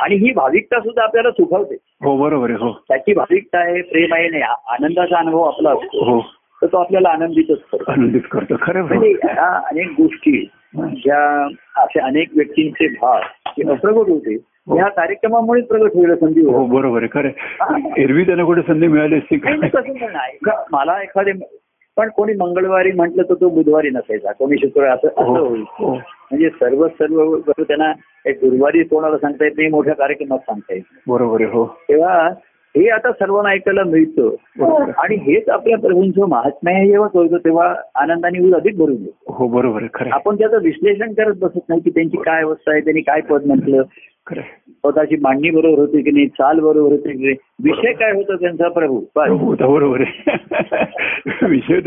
S3: आणि ही भाविकता सुद्धा आपल्याला सुखावते.
S1: हो बरोबर आहे हो.
S3: त्याची भाविकता आहे प्रेम आहे नाही आनंदाचा अनुभव आपला असतो.
S1: हो.
S3: तर तो आपल्याला आनंदितच करतो.
S1: आनंदित करतो खरं
S3: म्हणजे ह्या अनेक गोष्टी ज्या असे अनेक व्यक्तींचे भाव जे अप्रगट होते. ह्या कार्यक्रमामुळे प्रगट होईल संधी
S1: हो बरोबर आहे खरं. एरवी त्यांना कुठे संधी मिळाली असती
S3: मला एखादे पण कोणी मंगळवारी म्हटलं तर तो बुधवारी नसायचा कोणी शुक्रवार असं असं
S1: हो
S3: होईल
S1: हो
S3: म्हणजे सर्व सर्व त्यांना एक गुरुवारी कोणाला सांगता येत नाही मोठ्या कार्यक्रमात सांगता येत नाही.
S1: बरोबर आहे हो
S3: तेव्हा हे आता सर्वांना ऐकायला मिळतं. आणि हेच आपल्या प्रभूंचं महात्म्य आहे जेव्हा कळतं तेव्हा आनंदाने ऊर अधिक भरून येतो
S1: हो बरोबर.
S3: आपण त्याचं विश्लेषण करत बसत नाही की त्यांची काय अवस्था आहे त्यांनी काय पद म्हटलं. स्वतःची मांडणी बरोबर होती की नाही चाल बरोबर होती की नाही? विषय काय होता त्यांचा प्रभू?
S1: हो तर बरोबर आहे. विषय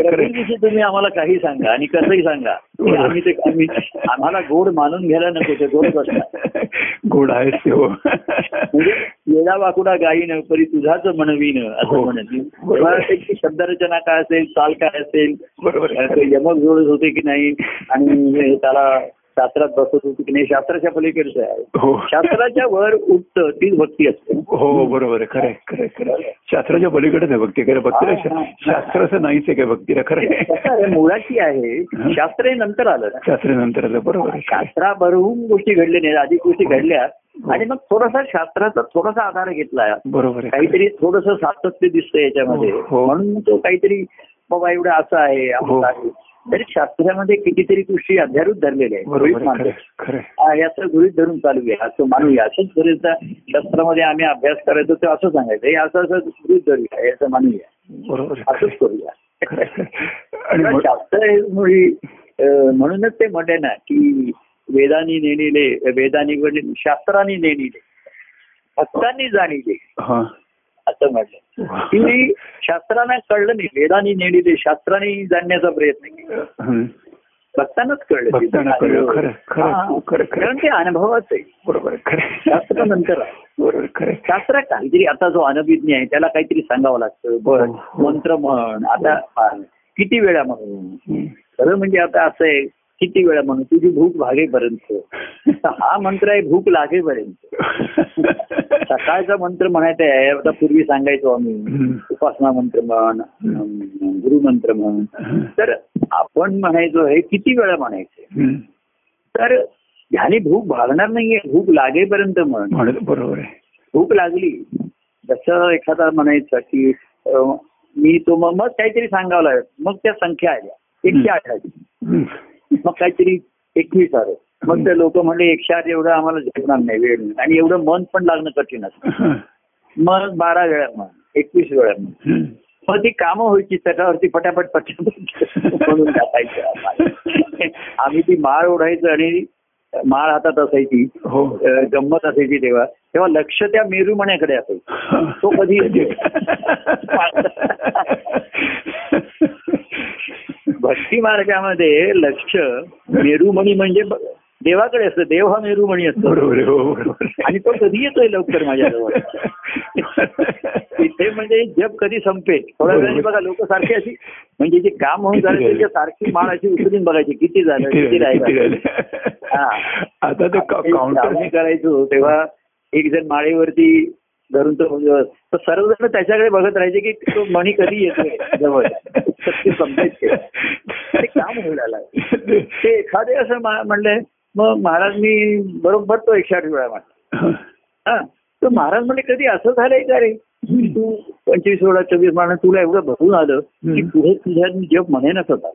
S1: आहे.
S3: प्रभूंविषयी तुम्ही आम्हाला काही सांगा आणि कसंही सांगा. आम्ही ते आम्ही आम्हाला गोड मानून घ्यायला नको ते गोड बसणार
S1: गोड आहेच ते हो.
S3: म्हणजे येडा वाकुडा गाईन परी तुझाच म्हणवीन असं
S1: हो.
S3: म्हणत शब्दरचना काय असेल चाल काय असेल
S1: बरोबर. आहे.
S3: यमक जोडत होते की नाही? आणि हे त्याला शास्त्रात बसत होते की नाही शास्त्राच्या पलीकडचं आहे.
S1: हो.
S3: शास्त्राच्या वर उठतं तीच भक्ती असते.
S1: हो बरोबर आहे. खरं खरं खरं. शास्त्राच्या पलीकडेच आहे भक्ती. खरं भक्तीला
S3: हा, हा.
S1: शास्त्र असं नाहीच आहे काय भक्तीला खरं
S3: मुळाची आहे. शास्त्र हे नंतर आलं
S1: शास्त्र नंतर आलं. बरोबर.
S3: शास्त्राबरोबर गोष्टी घडल्या नाही आधी गोष्टी घडल्या. आणि मग थोडासा शास्त्राचा थोडासा आधार घेतला.
S1: बरोबर.
S3: काहीतरी थोडस सातत्य दिसतं याच्यामध्ये.
S1: हो, हो.
S3: म्हणून तो काहीतरी बाबा एवढं
S1: हो.
S3: असं आहे. तरी शास्त्रामध्ये कितीतरी गोष्टी अध्यारूप धरलेल्या आहेत. याचं गृहित धरून चालूया असं मानूया. असंच बरेचदा शास्त्रामध्ये आम्ही अभ्यास करायचो ते असं सांगायचं. हे असं असं गृहित धरूया. याचं मानूया. असंच करूया. शास्त्र हे मुळी म्हणूनच ते म्हटले ना की वेदानी नेणिले वेदानी वडील शास्त्रांनी नेणिले भक्तांनी जाणिले. असं म्हटलं की शास्त्रांना कळलं नाही वेदानी नेणिले शास्त्रांनी जाणण्याचा प्रयत्न केला. भक्तांनाच कळलं. कारण ते अनुभवाच आहे
S1: बरोबर
S3: शास्त्र. नंतर. शास्त्र काहीतरी आता जो अनभिज्ञ आहे त्याला काहीतरी सांगावं लागतं
S1: हो, हो.
S3: मंत्र म्हण आता किती वेळा म्हणू
S1: हं.
S3: खरं म्हणजे आता असं आहे किती वेळा म्हणू तुझी भूक भागेपर्यंत हा मंत्र आहे भूक लागेपर्यंत सकाळचा मंत्र म्हणायचा आहे आता पूर्वी सांगायचो आम्ही. उपासना मंत्र म्हण गुरुमंत्र म्हण. तर आपण म्हणायचो हे किती वेळा म्हणायचं. तर ह्याने भूक भागणार नाहीये भूक लागेपर्यंत म्हण
S1: बरोबर आहे
S3: भूक लागली जसं एखादा म्हणायचं की मी तो मग मग काहीतरी सांगावं लागेल मग त्या संख्या आल्या एकशे आठ आली
S1: हं.
S3: मग काहीतरी एकवीस आलं मग ते लोक म्हणले एकशे आठ एवढं आम्हाला झेपणार नाही वेळ नाही. आणि एवढं मन पण लागणं कठीण असतं. मग बारा वेळा म्हण एकवीस वेळा
S1: हं.
S3: मग ती कामं व्हायची त्याच्यावरती पटापट पटापट म्हणून टाकायचं. आम्ही ती माळ ओढायचं आणि माळ हातात असायची
S1: हो
S3: गंमत असायची तेव्हा तेव्हा लक्ष त्या मेरुमण्याकडे असायचं तो कधी भक्ती मार्गामध्ये लक्ष मेरुमणी म्हणजे देवाकडे असतं देव हा मेरुमणी असतो
S1: हो.
S3: आणि तो कधी येतोय लवकर माझ्याजवळ इथे म्हणजे जग कधी संपेल थोड्या वेळाने बघा लोक सारखे अशी म्हणजे जे काम होऊन झालं? त्याच्या सारखी माळ अशी उचलून बघायची किती झालं
S1: किती राहिले.
S3: हा.
S1: आता ते
S3: करायचो तेव्हा एक जण माळेवरती धरून तो तर सर्वजण त्याच्याकडे बघत राहायचे की तो मणी कधी येतोय जवळ. तर ते. समजायचे ते काम होईल ते एखादे असं म्हणले मग महाराज मी बरोबर तो एकशे आठ वेळा म्हणला हा तर महाराज म्हणले कधी असं झालंय का रे? तू पंचवीस वेळा चोवीस म्हणा तुला एवढं भरून आलं की. पुढे तुझ्या जप म्हणेनच होता.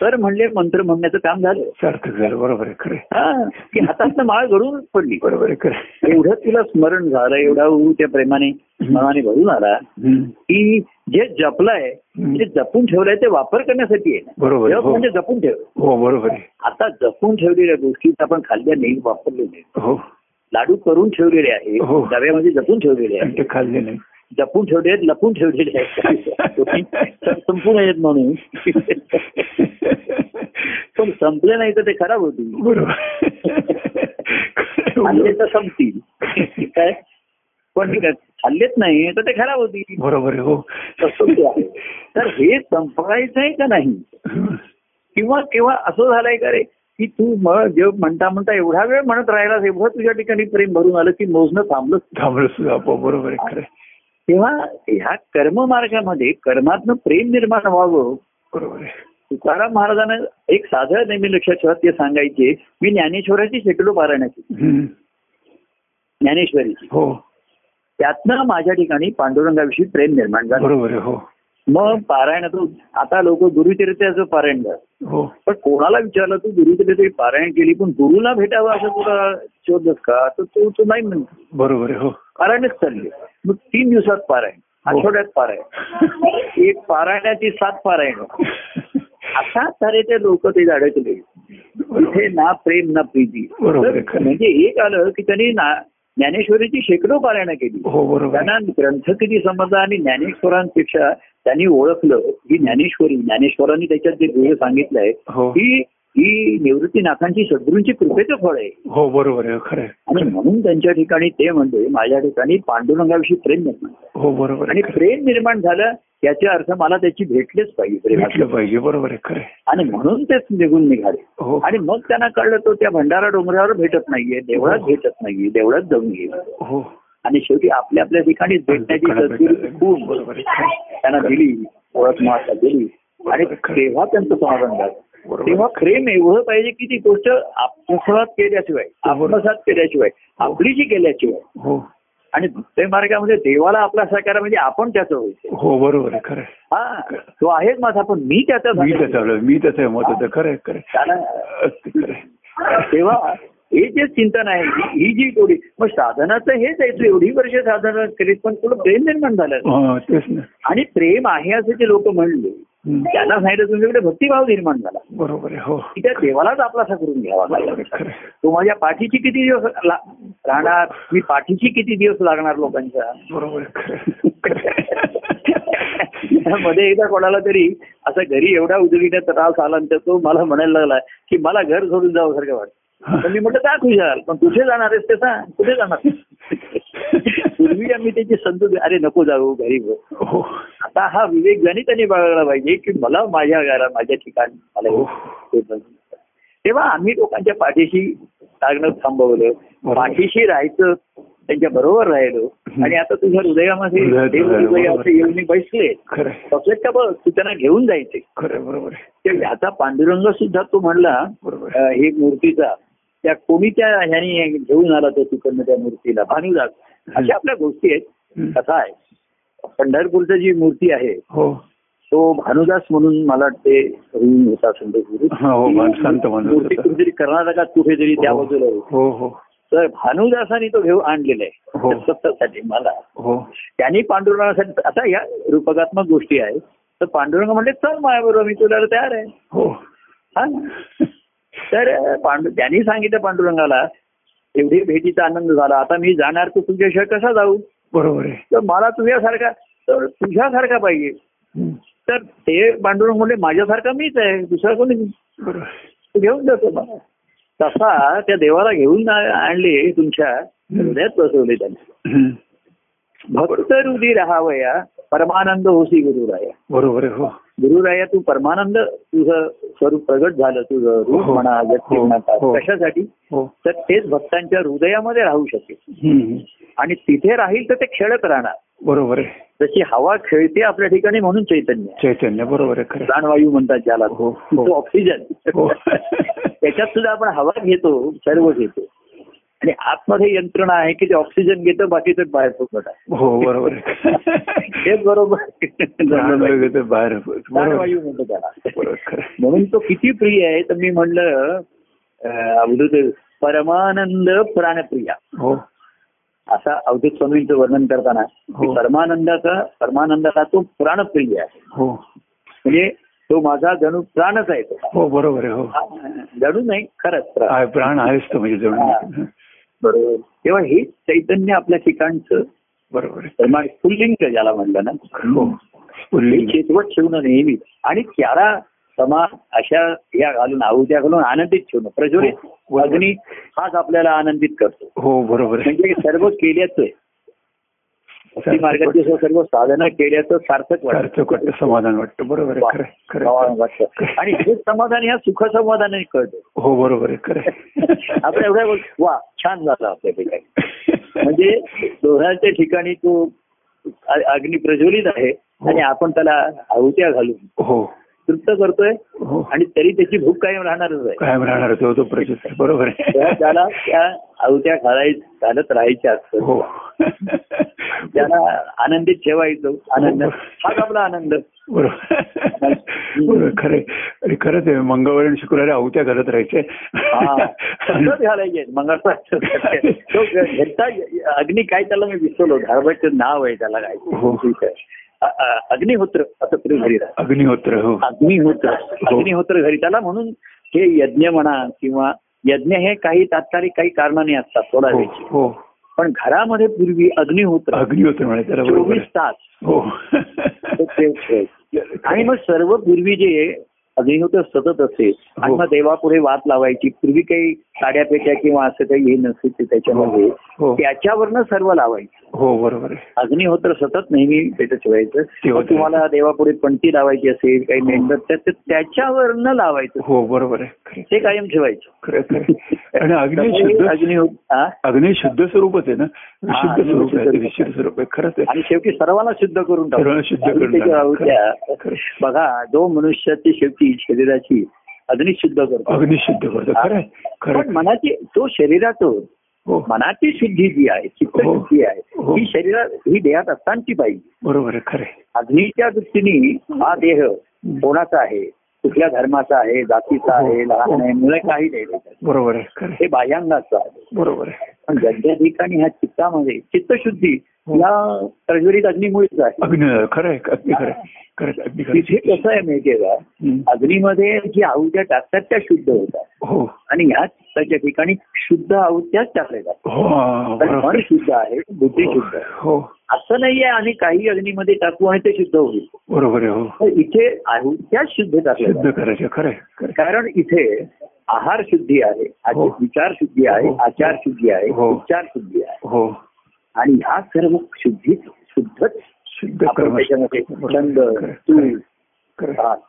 S3: तर म्हणले मंत्र म्हणण्याचं काम झालं
S1: सार्थक झालं बरोबर आहे खरं.
S3: हा की हातात माळ घडून पडली
S1: बरोबर आहे खरं.
S3: एवढं तुला स्मरण झालं एवढा ऊ त्या प्रेमाने मनाने भरून आला. की जे जपलंय. ते जपून ठेवलंय ते वापर करण्यासाठी आहे
S1: बरोबर हो.
S3: म्हणजे जपून ठेव
S1: हो बरोबर
S3: आता जपून ठेवलेल्या गोष्टी आपण खाल्ल्या नाही वापरले नाही
S1: हो
S3: लाडू करून ठेवलेले आहे
S1: हो.
S3: डब्यामध्ये जपून ठेवलेले आहे
S1: ते खाल्ले नाही
S3: जपून ठेवले आहेत लपून ठेवलेले आहेत. संपून आहेत म्हणून. पण संपले नाही तर ते खराब होतील. खाल्ले
S1: बरोबर
S3: तर संपतील. काय? पण खाल्लेच नाही तर ते खराब होतील.
S1: बरोबर हो.
S3: तर हे संपवायचं आहे का नाही? किंवा किंवा असं झालंय का रे की तू मग जेव्हा म्हणता म्हणता एवढा वेळ म्हणत राहिलास एवढं तुझ्या ठिकाणी प्रेम भरून आलं की मोजणं थांबलं
S1: थांबलं बरोबर.
S3: तेव्हा ह्या कर्ममार्गामध्ये कर्मातनं प्रेम निर्माण व्हावं.
S1: बरोबर
S3: तुकाराम महाराजांना एक साधं नेहमी लक्षात ठेवा ते सांगायचे मी ज्ञानेश्वराची शेकडो पारायणाची. ज्ञानेश्वरीची.
S1: हो.
S3: त्यातनं माझ्या ठिकाणी पांडुरंगाविषयी प्रेम निर्माण झालं.
S1: बरोबर हो.
S3: मग पारायणातून आता लोक गुरुचरित्राचं पारायण करतात.
S1: हो.
S3: पण कोणाला विचारलं तू गुरुचरित्र पारायण केली पण गुरुला भेटावं असं तुला शोधलंस का? तर तू तू नाही म्हणतो.
S1: बरोबर हो.
S3: पारायणच चालली. मग तीन दिवसात पारायण
S1: हो.
S3: आठवड्यात पारायण. एक पारायणाची सात पारायण. अशा तऱ्हे ते लोक ते अडकले इथे ना प्रेम ना प्रीती. म्हणजे एक आलं की त्यांनी ना- ज्ञानेश्वरीची शेकडो पारायणं केली.
S1: हो.
S3: त्यांना ग्रंथ किती समजला आणि ज्ञानेश्वरांपेक्षा त्यांनी ओळखलं ही ज्ञानेश्वरी ज्ञानेश्वरांनी त्याच्यात जे ध्येय सांगितलंय
S1: हो
S3: ही ही निवृत्तीनाथांची सद्गुरूंची कृपेचं फळ आहे
S1: हो बरोबर आहे खरं.
S3: आणि म्हणून त्यांच्या ठिकाणी ते म्हणजे माझ्या ठिकाणी पांडुरंगाविषयी प्रेम निर्माण.
S1: हो बरोबर
S3: आणि. प्रेम निर्माण झालं याचा अर्थ मला त्याची भेटलेच पाहिजे
S1: भेटलं पाहिजे बरोबर आहे खरं.
S3: आणि म्हणून तेच निघून निघाले
S1: हो
S3: आणि मग त्यांना कळलं तो त्या भंडारा डोंगरावर भेटत नाहीये देवळात भेटत नाहीये देवळात जाऊन गेला
S1: हो
S3: आणि शेवटी आपल्या आपल्या ठिकाणीच भेटण्याची सद्गुरू खूप. त्यांना दिली. ओळख माता दिली. आणि तेव्हा त्यांचं समाधान झालं. तेव्हा प्रेम एवढं पाहिजे की ती गोष्ट आत्मसात केल्याशिवाय आत्मसात केल्याशिवाय आपलीची केल्याशिवाय.
S1: हो.
S3: आणि भक्ती मार्गामध्ये देवाला आपला साकार म्हणजे आपण त्याचं व्हायचं.
S1: हो बरोबर आहे. खरं.
S3: हा तो आहेच माझा पण मी त्याचा
S1: मी. त्याचं मी त्याचं मत खरं खरं.
S3: तेव्हा हे जे चिंतन आहे ही जी थोडी मग साधनाचं हेच आहे तू एवढी वर्ष साधना करीत पण तुला प्रेम निर्माण झालं.
S1: हा,
S3: आणि प्रेम आहे असे जे लोक म्हणले. त्यांना सांगितलं तुमच्याकडे भक्तिभाव निर्माण झाला.
S1: बरोबर हो.
S3: त्या देवालाच आपलासा करून घ्यावा. तो माझ्या पाठीची किती दिवस राहणार? मी पाठीची किती दिवस लागणार लोकांच्या?
S1: बरोबर.
S3: मध्ये एकदा कोणाला तरी असं घरी एवढा उद्योगीचा त्रास आला आणि तो मला म्हणायला लागला की मला घर सोडून जावं सारखं वाटतं. तर मी म्हटलं का तुझ्या पण कुठे जाणार आहेस ते सांग. कुठे जाणार पूर्वी आम्ही त्याची संतोष अरे नको जाऊ घरी बस.
S1: हो.
S3: आता हा विवेक गणिताने बाळगला पाहिजे की मला माझ्या घरा माझ्या ठिकाणी मला
S1: हो.
S3: हे. तेव्हा आम्ही लोकांच्या पाठीशी लागणं थांबवलं. पाठीशी राहायचं त्यांच्या बरोबर राहिलो.
S1: हं.
S3: आणि आता तुझ्या हृदयामध्ये येऊन बसले. बघ तू त्यांना घेऊन जायचे.
S1: बरोबर
S3: आता पांडुरंग सुद्धा तो म्हणला हे मूर्तीचा त्या कोणी त्या ह्यानी घेऊन आला तो तिकडनं त्या मूर्तीला? भानुदास अशा आपल्या गोष्टी आहेत. कथा आहे. पंढरपूरचं जी मूर्ती आहे
S1: हो.
S3: तो भानुदास म्हणून मला वाटते होऊन होता संत गुरु
S1: हा, हो, संत
S3: मूर्ती. कुठेतरी कर्नाटकात कुठेतरी त्या
S1: हो.
S3: बाजूला होती. तर भानुदासानी तो घेऊन आणलेला. आहे. सत्तासाठी मला. त्यांनी पांडुरंगासाठी आता या रूपकात्मक गोष्टी आहेत. तर पांडुरंग म्हणले चल माझ्याबरोबर मी तुला तयार आहे.
S1: हो.
S3: हा. तर पांडु त्यांनी सांगितलं पांडुरंगाला एवढी भेटीचा आनंद झाला. आता मी जाणार तर तुझ्याशिवाय कसा जाऊ?
S1: बरोबर आहे.
S3: तर मला तुझ्यासारखा तर तुझ्यासारखा पाहिजे. तर ते पांडुरंग म्हणले माझ्यासारखा मीच आहे दुसरा कोणी.
S1: बरोबर.
S3: तू घेऊन जातो मला तसा त्या देवाला घेऊन आणले तुमच्या हृदयात बसवले त्यांनी. भक्त हृदय राहावया परमानंद होसी गुरुराया.
S1: बरोबर आहे हो.
S3: गुरुराया तू परमानंद तुझं स्वरूप प्रगट झालं तुझं रूप
S1: हो.
S3: म्हणा व्यक्ती
S1: हो.
S3: म्हणा
S1: हो.
S3: कशासाठी
S1: हो
S3: तर तेच भक्तांच्या हृदयामध्ये राहू शकेल
S1: हं. आणि
S3: तिथे राहील तर ते खेळत राहणार
S1: बरोबर
S3: जशी हवा खेळते आपल्या ठिकाणी म्हणून चैतन्य.
S1: चैतन्य बरोबर.
S3: प्राणवायू म्हणतात ज्याला
S1: हो, हो.
S3: तो ऑक्सिजन
S1: हो.
S3: त्याच्यात सुद्धा आपण हवा घेतो सर्व घेतो आणि आतमध्ये यंत्रणा आहे की ते ऑक्सिजन घेतं बाकीचं बाहेर फुकट आहे.
S1: हो बरोबर.
S3: हेच बरोबर.
S1: तर बाहेर.
S3: प्राणवायू म्हणतो त्याला. म्हणून तो किती प्रिय आहे तर मी म्हणलं अवधूत परमानंद प्राणप्रिया.
S1: हो.
S3: असा अवधूत स्वामींचं वर्णन करताना
S1: हो.
S3: परमानंदाचा परमानंदाचा तो प्राणप्रिय आहे.
S1: हो.
S3: म्हणजे तो माझा जणू प्राणच आहे तो.
S1: हो बरोबर आहे हो.
S3: हा, जणू नाही खरंच प्राण.
S1: आहे, प्राण आहेच तो म्हणजे
S3: हा.
S1: जणू
S3: बरोबर. तेव्हा हे चैतन्य आपल्या ठिकाणचं.
S1: बरोबर.
S3: पुल्लिंग ज्याला म्हणलं ना.
S1: हो.
S3: चेतवत ठेवणं नेहमी. आणि त्याला समा अशा या घालून आहुत्या घालून आनंदित ठेवणं. प्रज्वलित.
S1: हो.
S3: अग्नी हाच आपल्याला आनंदित करतो.
S1: हो बरोबर.
S3: म्हणजे सर्व केल्याचं आहे. भक्ती मार्गाची सर्व साधना केल्याचं सार्थक
S1: वाटतं. समाधान वाटतं. बरोबर.
S3: वाटतं. आणि हे समाधान ह्या सुख समाधानाने कळतं.
S1: हो बरोबर आहे. खरं.
S3: आपण एवढ्या वा छान झालं आपल्या ठिकाणी. म्हणजे दोघांच्या ठिकाणी तो अग्नी प्रज्वलित आहे आणि आपण त्याला आहुत्या घालून.
S1: हो.
S3: तृप्त करतोय
S1: हो.
S3: आणि तरी त्याची भूक कायम राहणारच आहे.
S1: कायम राहणार तो तो प्रचित बरोबर आहे.
S3: त्याला त्या आहुत्या घालाय घालत राहायच्या असतात
S1: हो.
S3: त्याला आनंदित ठेवायचं. आनंद. हाच आपला आनंद.
S1: बरोबर. बरोबर. खरं खरंच आहे. मंगळवारी आणि शुक्रवारी आहुत्या घालत राहायचे.
S3: हा. घालायचे. मंगळवार अग्नी काय त्याला मी विसरलो. धारबाचं नाव आहे त्याला काय.
S1: हो.
S3: अग्निहोत्र असं घरी.
S1: अग्निहोत्र हो
S3: अग्निहोत्र
S1: हो.
S3: अग्निहोत्र घरी त्याला म्हणून हे यज्ञ म्हणा किंवा यज्ञ हे काही तात्कालिक काही कारणाने असतात थोडा वेळची
S1: हो
S3: पण घरामध्ये पूर्वी अग्निहोत्र
S1: अग्निहोत्र
S3: चोवीस. तास
S1: हो.
S3: आणि मग सर्व पूर्वी जे अग्निहोत्र सतत असे आणि. मग देवापुढे वात लावायची पूर्वी काही साड्या पेट्या किंवा असं काही हे नसायचे त्याच्यामध्ये त्याच्यावरनं सर्व लावायचं
S1: हो बरोबर आहे.
S3: अग्निहोत्र सतत नेहमी पेटत ठेवायचं. तुम्हाला देवापुढे पंटी लावायची असेल काही
S1: हो.
S3: मेंढर तर ते त्याच्यावरनं लावायचं.
S1: हो बरोबर आहे.
S3: ते कायम ठेवायचं.
S1: आणि अग्नी शुद्ध
S3: हा?
S1: अग्नी शुद्ध स्वरूपच आहे ना? शुद्ध स्वरूप आहे
S3: स्वरूप.
S1: आहे. खरंच आहे.
S3: आणि शेवटी सर्वांना शुद्ध करून
S1: शुद्ध करून.
S3: बघा जो मनुष्याची शेवटी शरीराची अग्नी शुद्ध करतो.
S1: अग्नी शुद्ध करतो खरं
S3: मनाची तो शरीराचं मनाची शुद्धी जी आहे चित्तशुद्धी आहे
S1: हो.
S3: ही शरीरात ही देहात असतानाची पाहिजे
S1: बरोबर खरं.
S3: अग्नीच्या दृष्टीने हा देह कोणाचा आहे कुठल्या धर्माचा आहे जातीचा
S1: हो.
S3: आहे लहान आहे मुळे काही नाही.
S1: बरोबर.
S3: हे बाह्यांगाचं आहे
S1: बरोबर आहे
S3: पण ज्यांच्या ठिकाणी ह्या चित्तामध्ये चित्तशुद्धी
S1: हो.
S3: या प्रज्वलित अग्निमुळेच आहे.
S1: अग्नी खरं
S3: तिथे. कसं आहे माहितीये का?
S1: हं.
S3: अग्नीमध्ये जी आहुत्या टाकतात त्या शुद्ध होतात.
S1: हो.
S3: आणि ह्याच त्याच्या ठिकाणी शुद्ध आहुत्याच टाकल्या जातात.
S1: हो हा,
S3: मन शुद्ध आहे बुद्धी शुद्ध आहे.
S1: हो.
S3: असं नाहीये आणि काही अग्नीमध्ये टाकू आणि ते शुद्ध होईल.
S1: बरोबर आहे हो.
S3: इथे आहुत्याच शुद्ध टाकल्या
S1: खरं.
S3: कारण इथे आहार शुद्धी आहे
S1: हो.
S3: विचार शुद्धी आहे
S1: हो.
S3: आचार शुद्धी आहे
S1: हो.
S3: उपचार शुद्धी आहे.
S1: हो.
S3: आणि ह्या सर्व शुद्धी शुद्धच
S1: शुद्ध
S3: त्याच्यामध्ये छंद तू.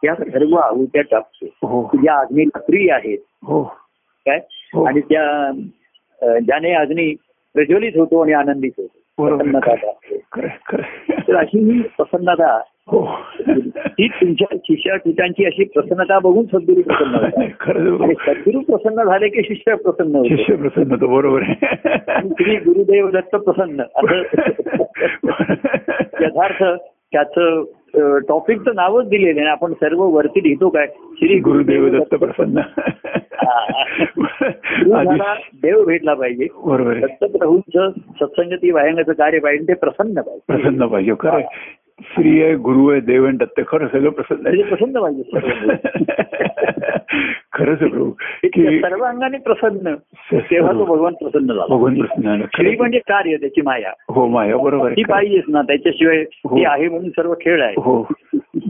S3: त्या सर्व आहुत्या टाकतो
S1: हो.
S3: ज्या अग्नीला प्रिय आहेत.
S1: हो.
S3: काय?
S1: हो.
S3: आणि त्या ज्याने अग्नी प्रज्वलित होतो आणि आनंदित होतो. प्रसन्नता. तर अशी ही प्रसन्नता
S1: हो.
S3: ही तुमच्या शिष्या ठिकाणची अशी प्रसन्नता बघून सद्गुरू प्रसन्न. सद्गुरू प्रसन्न झाले की शिष्य प्रसन्न
S1: शिष्य प्रसन्न होतो बरोबर आहे.
S3: श्री गुरुदेव दत्त प्रसन्न. यथार्थ त्याचं टॉपिकचं नावच दिलेलं आहे आपण सर्व वरती लिहितो काय? श्री
S1: गुरुदेव दत्त प्रसन्न.
S3: देव भेटला पाहिजे.
S1: बरोबर
S3: दत्तप्रभूंचं सत्संगती वायंगाचं कार्य पाहिजे ते प्रसन्न पाहिजे.
S1: प्रसन्न पाहिजे खरं आहे. श्री आहे गुरु आहे देव आहे दत्त खरं सगळं प्रसन्न
S3: म्हणजे
S1: आहे
S3: प्रसन्न पाहिजे.
S1: खरंच प्रभू
S3: इतक्या
S1: की
S3: सर्व अंगाने प्रसन्न तेव्हा तो भगवान प्रसन्न झाला.
S1: भगवान प्रसन्न. खरं
S3: श्री. म्हणजे कार्य त्याची माया.
S1: हो माया बरोबर
S3: ती पाहिजेच ना त्याच्याशिवाय
S1: हो.
S3: ती आहे म्हणून सर्व खेळ आहे
S1: हो.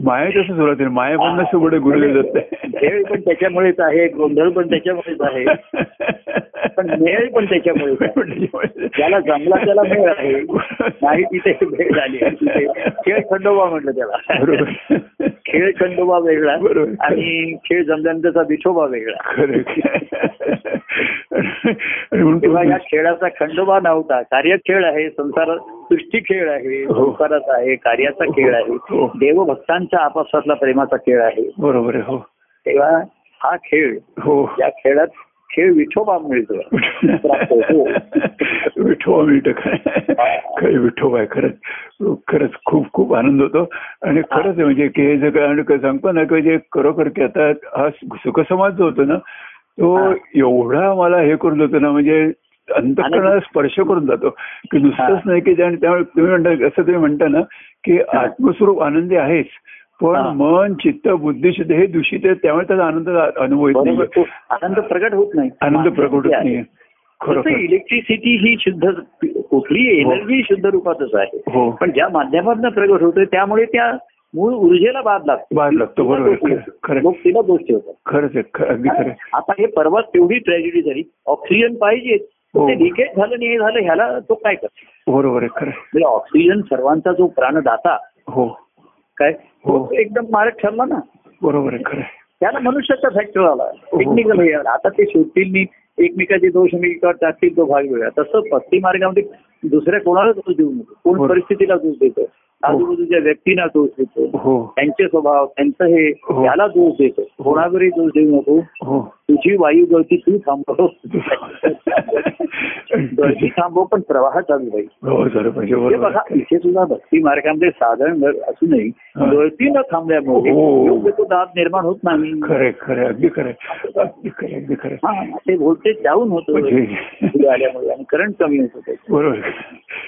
S1: माया तसं सुरुवात आहे माया पण नसतो पुढे गुरुदेव दत्त
S3: खेळ पण त्याच्यामुळेच आहे गोंधळ पण त्याच्यामुळेच आहे. पण मेळ पण त्याच्यामुळेच आहे. ज्याला जमला त्याला मेळ आहे. नाही तिथे भेळ झाली खेळ खंडोबा म्हटलं त्याला.
S1: बरोबर.
S3: खेळ खंडोबा वेगळा
S1: बरोबर.
S3: आणि खेळ जमल्यानंतरचा विठोबा वेगळा. तेव्हा या खेळाचा खंडोबा नव्हता. कार्य खेळ आहे संसार सृष्टी खेळ आहे
S1: हो.
S3: संसाराचा आहे कार्याचा खेळ आहे.
S1: हो.
S3: देवभक्तांचा आपापसातला प्रेमाचा खेळ आहे.
S1: बरोबर हो.
S3: तेव्हा हा खेळ
S1: हो.
S3: या खेळात खेळ विठोबा मिळतो.
S1: विठोबा मिळतं काय खरं विठोबा आहे खरंच. खरंच खूप खूप आनंद होतो. आणि खरंच म्हणजे की हे जे काय आणि काय सांगतो ना की जे खरोखर की आता हा सुखसमाज जो होतो ना तो
S3: हा.
S1: एवढा मला हे करून जातो ना म्हणजे अंतकरणाला स्पर्श करून जातो. की नुसतंच
S3: हा.
S1: नाही की त्यामुळे तुम्ही म्हणता असं तुम्ही म्हणता ना की आत्मस्वरूप आनंदी आहेच पण
S3: हा.
S1: मन चित्त बुद्धिशुद्ध हे दूषित आहे त्यामुळे त्याचा आनंद अनुभव येत नाही
S3: आनंद प्रगट होत नाही.
S1: आनंद प्रकट होत. नाही
S3: इलेक्ट्रिसिटी ही शुद्ध कुठली एनर्जी शुद्ध रूपातच आहे.
S1: हो.
S3: पण ज्या माध्यमातून प्रगट होते त्यामुळे त्या मूळ ऊर्जेला बाद लागतो
S1: बाद लागतो, बरोबर.
S3: लोक तिला दोष ठेवतात
S1: खरंच अगदी खरं.
S3: आता हे परवाच तेवढी ट्रॅजेडी झाली ऑक्सिजन पाहिजे
S1: हो.
S3: ते लिकेज झालं नाही हे झालं ह्याला तो काय करतो
S1: बरोबर आहे खरं आहे.
S3: म्हणजे ऑक्सिजन सर्वांचा जो प्राणदाता
S1: हो
S3: काय
S1: हो.
S3: एकदम मारक ठरला ना
S1: बरोबर आहे खरं.
S3: त्याला मनुष्याचा फॅक्टर आला
S1: हो.
S3: टेक्निकल हे. आता ते शोधतील मी एकमेकाचे दोष एकमेकावर टाकतील तो भाग वेगळा तसं भक्ती मार्गामध्ये दुसऱ्या कोणाला दोष देऊ नको कोण
S1: हो.
S3: परिस्थितीला दोष देतो आजूबाजूच्या व्यक्तींना दोष देतो. त्यांचे स्वभाव त्यांचं हे. त्याला दोष देतो. कोणावरही दोष देऊ नको. तुझी वायू गळती तू थांबव. गळती थांबव पण प्रवाह चालू
S1: पाहिजे
S3: बघा इथे सुद्धा भक्ती मार्गामध्ये साधारण असूनही गळती न थांबल्यामुळे योग्य तो दाब निर्माण होत नाही.
S1: खरं खरं. अगदी खरं. अगदी खरं अगदी खरं.
S3: हा ते व्होल्टेज डाऊन होतं. आल्यामुळे आणि करंट कमी होत.
S1: बरोबर.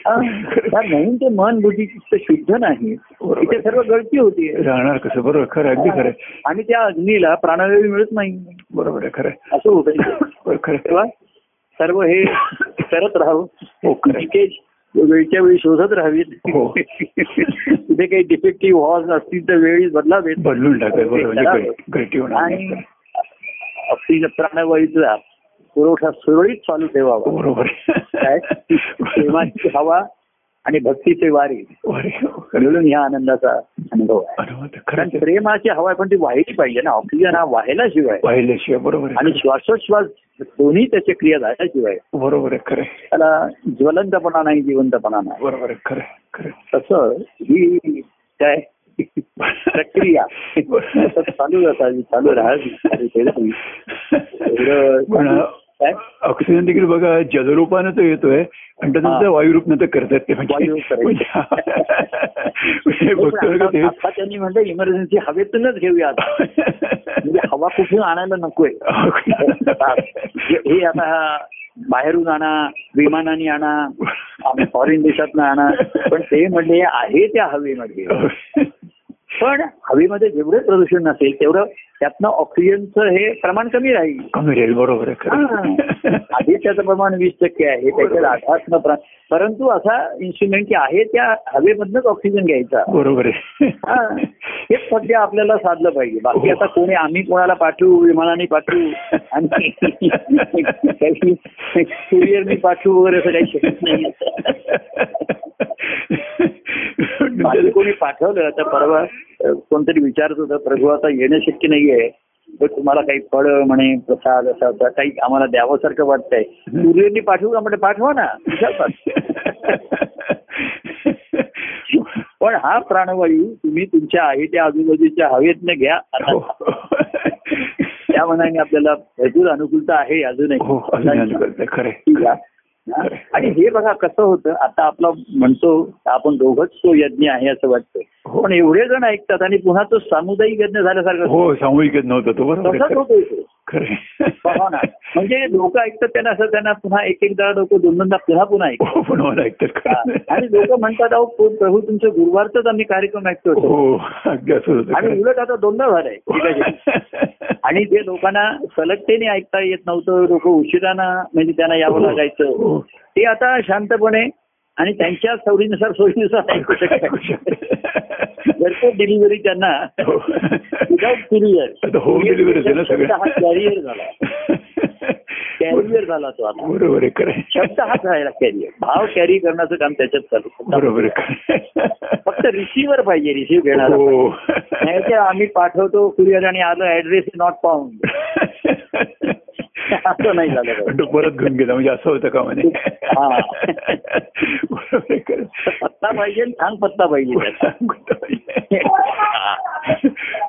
S3: हा, म्हणून ते मन बुद्धी शुद्ध नाही. इथे सर्व गळती होती
S1: राहणार कसं बरोबर खरं अगदी खरं.
S3: आणि त्या अग्नीला प्राणवायू मिळत नाही
S1: बरोबर आहे खरं.
S3: असं होतं
S1: खरं.
S3: तेव्हा सर्व हे करत राहू
S1: हो.
S3: लिकेज वेळच्या वेळी शोधत राहावीत
S1: हो.
S3: कुठे काही डिफेक्टिव्ह हॉर्स असतील तर वेळी बदलावेत
S1: बदलून टाकाय बरोबर
S3: करावे.
S1: म्हणजे
S3: आणि. ऑक्सिजन प्राणवायूचा पुरवठा सुरळीत चालू ठेवावा.
S1: बरोबर.
S3: काय? प्रेमाची हवा आणि भक्तीचे वारी.
S1: हो.
S3: मिळून ह्या आनंदाचा अनुभव आहे. कारण. प्रेमाची हवा आहे पण ती वाहिली पाहिजे ना. ऑक्सिजन हा वाहायला शिवाय
S1: पाहिल्याशिवाय बरोबर
S3: आणि श्वासोश्वास दोन्ही त्याच्या क्रिया झाल्याशिवाय.
S1: बरोबर आहे खरं.
S3: त्याला ज्वलंतपणा नाही जिवंतपणा नाही.
S1: बरोबर आहे खरं खरं.
S3: तसं ही काय? प्रक्रिया. चालू चालू राहावी
S1: ऑक्सिजन देखील बघा जलरूपानं तो येतोय आणि त्याचं
S3: हा.
S1: वायुरूपनं तर करतात ते म्हणजे. म्हणजे
S3: आता त्यांनी म्हणलं इमर्जन्सी हवेतूनच घेऊया म्हणजे हवा कुठून आणायला नकोय. हे हे आता बाहेरून आणा विमानाने आणा फॉरेन देशात आणा. पण ते म्हणजे आहे त्या हवेमध्ये. पण हवेमध्ये जेवढं प्रदूषण नसेल तेवढं त्यातनं ऑक्सिजनचं हे प्रमाण कमी राहील.
S1: कमी राहील बरोबर आहे
S3: हा. आधी त्याचं प्रमाण वीस टक्के आहे त्याच्यात प्रा- परंतु असा इन्स्ट्रुमेंट की आहे त्या हवेमधनच ऑक्सिजन घ्यायचा.
S1: बरोबर आहे.
S3: हा. हेच सध्या आपल्याला साधलं पाहिजे. बाकी आता कोणी आम्ही कोणाला पाठवू विमानाने पाठवू आणि कुरिअरने पाठवू वगैरे असं काही शक्य नाही. कोणी पाठवलं तर परवा कोणतरी विचारत होतं प्रभू आता येणं शक्य नाहीये तर तुम्हाला काही फळ म्हणे प्रसाद असा होता काही आम्हाला द्यावंसारखं वाटतंय कुरिअरने पाठवू का म्हणजे पाठवा ना पण हा प्राणवायू तुम्ही तुमच्या आहे त्या आजूबाजूच्या हवेतनं घ्या
S1: हो.
S3: आता त्या मनाने आपल्याला भरपूर अनुकूलता आहे
S1: हो
S3: अजूनही
S1: करते खरे.
S3: हा. आणि हे बघा कसं होतं आता आपला म्हणतो आपण दोघच तो यज्ञ आहे असं वाटतं.
S1: हो.
S3: पण एवढे जण ऐकतात आणि पुन्हा तो सामुदायिक यज्ञ झाल्यासारखं
S1: हो सामूहिक नव्हतं तो बरोबर
S3: तसाच
S1: आहे
S3: होतोय तो. ना म्हणजे लोक ऐकतात त्यांना असं त्यांना पुन्हा एक एकदा लोक दोन दोनदा पुन्हा पुन्हा ऐकतात
S1: हो ऐकतात
S3: हा. आणि लोक म्हणतात अहो प्र- प्रभू तुमच्या गुरुवारचाच आम्ही कार्यक्रम ऐकतो
S1: हो होतं
S3: आणि. उलट आता दोनदा झालंय एकाची. आणि ते लोकांना सलगतेने ऐकता येत नव्हतं लोक उशिरानं म्हणजे त्यांना यावं
S1: हो.
S3: लागायचं
S1: हो.
S3: ते आता शांतपणे आणि त्यांच्या सवडीनुसार सोयीनुसार ऐकू शकतात. घरपोच डिलिव्हरी त्यांना. विदाउट कुरिअर
S1: आता home delivery आहे ना सगळं.
S3: हा कॅरियर झाला कॅरियर झाला तो आता.
S1: बरोबर आहे खरं
S3: शब्द हाच राहिला कॅरियर भाव कॅरी करण्याचं काम त्याच्यात चालू.
S1: बरोबर.
S3: फक्त रिसिव्हर पाहिजे रिसिव्ह घेणारा
S1: हो.
S3: नाही तर आम्ही पाठवतो कुरिअर आणि आलं ऍड्रेस नॉट पाऊंड असं नाही झालं
S1: परत घेऊन गेला म्हणजे असं होतं का म्हणे?
S3: हा. पत्ता पाहिजे सांग पत्ता पाहिजे.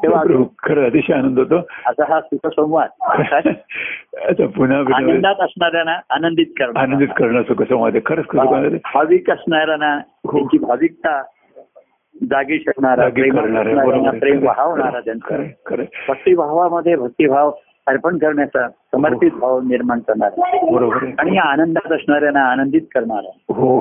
S3: तेव्हा
S1: खरं अतिशय आनंद होतो.
S3: असा हा सुखसंवाद.
S1: आता पुन्हा.
S3: आनंदात असणाऱ्यांना आनंदित करणं.
S1: आनंदित करणं सुखसंवाद खरंच खरं
S3: भाविक असणाऱ्यांना
S1: हो.
S3: त्यांची भाविकता जागी
S1: आहे.
S3: प्रेम वाहवणारा त्यांचा. भक्तिभावामध्ये भक्तिभाव अर्पण करण्याचा समर्पित
S1: हो.
S3: भाव निर्माण करणारा
S1: बरोबर
S3: आणि आनंदात असणाऱ्यांना आनंदित करणारा
S1: हो.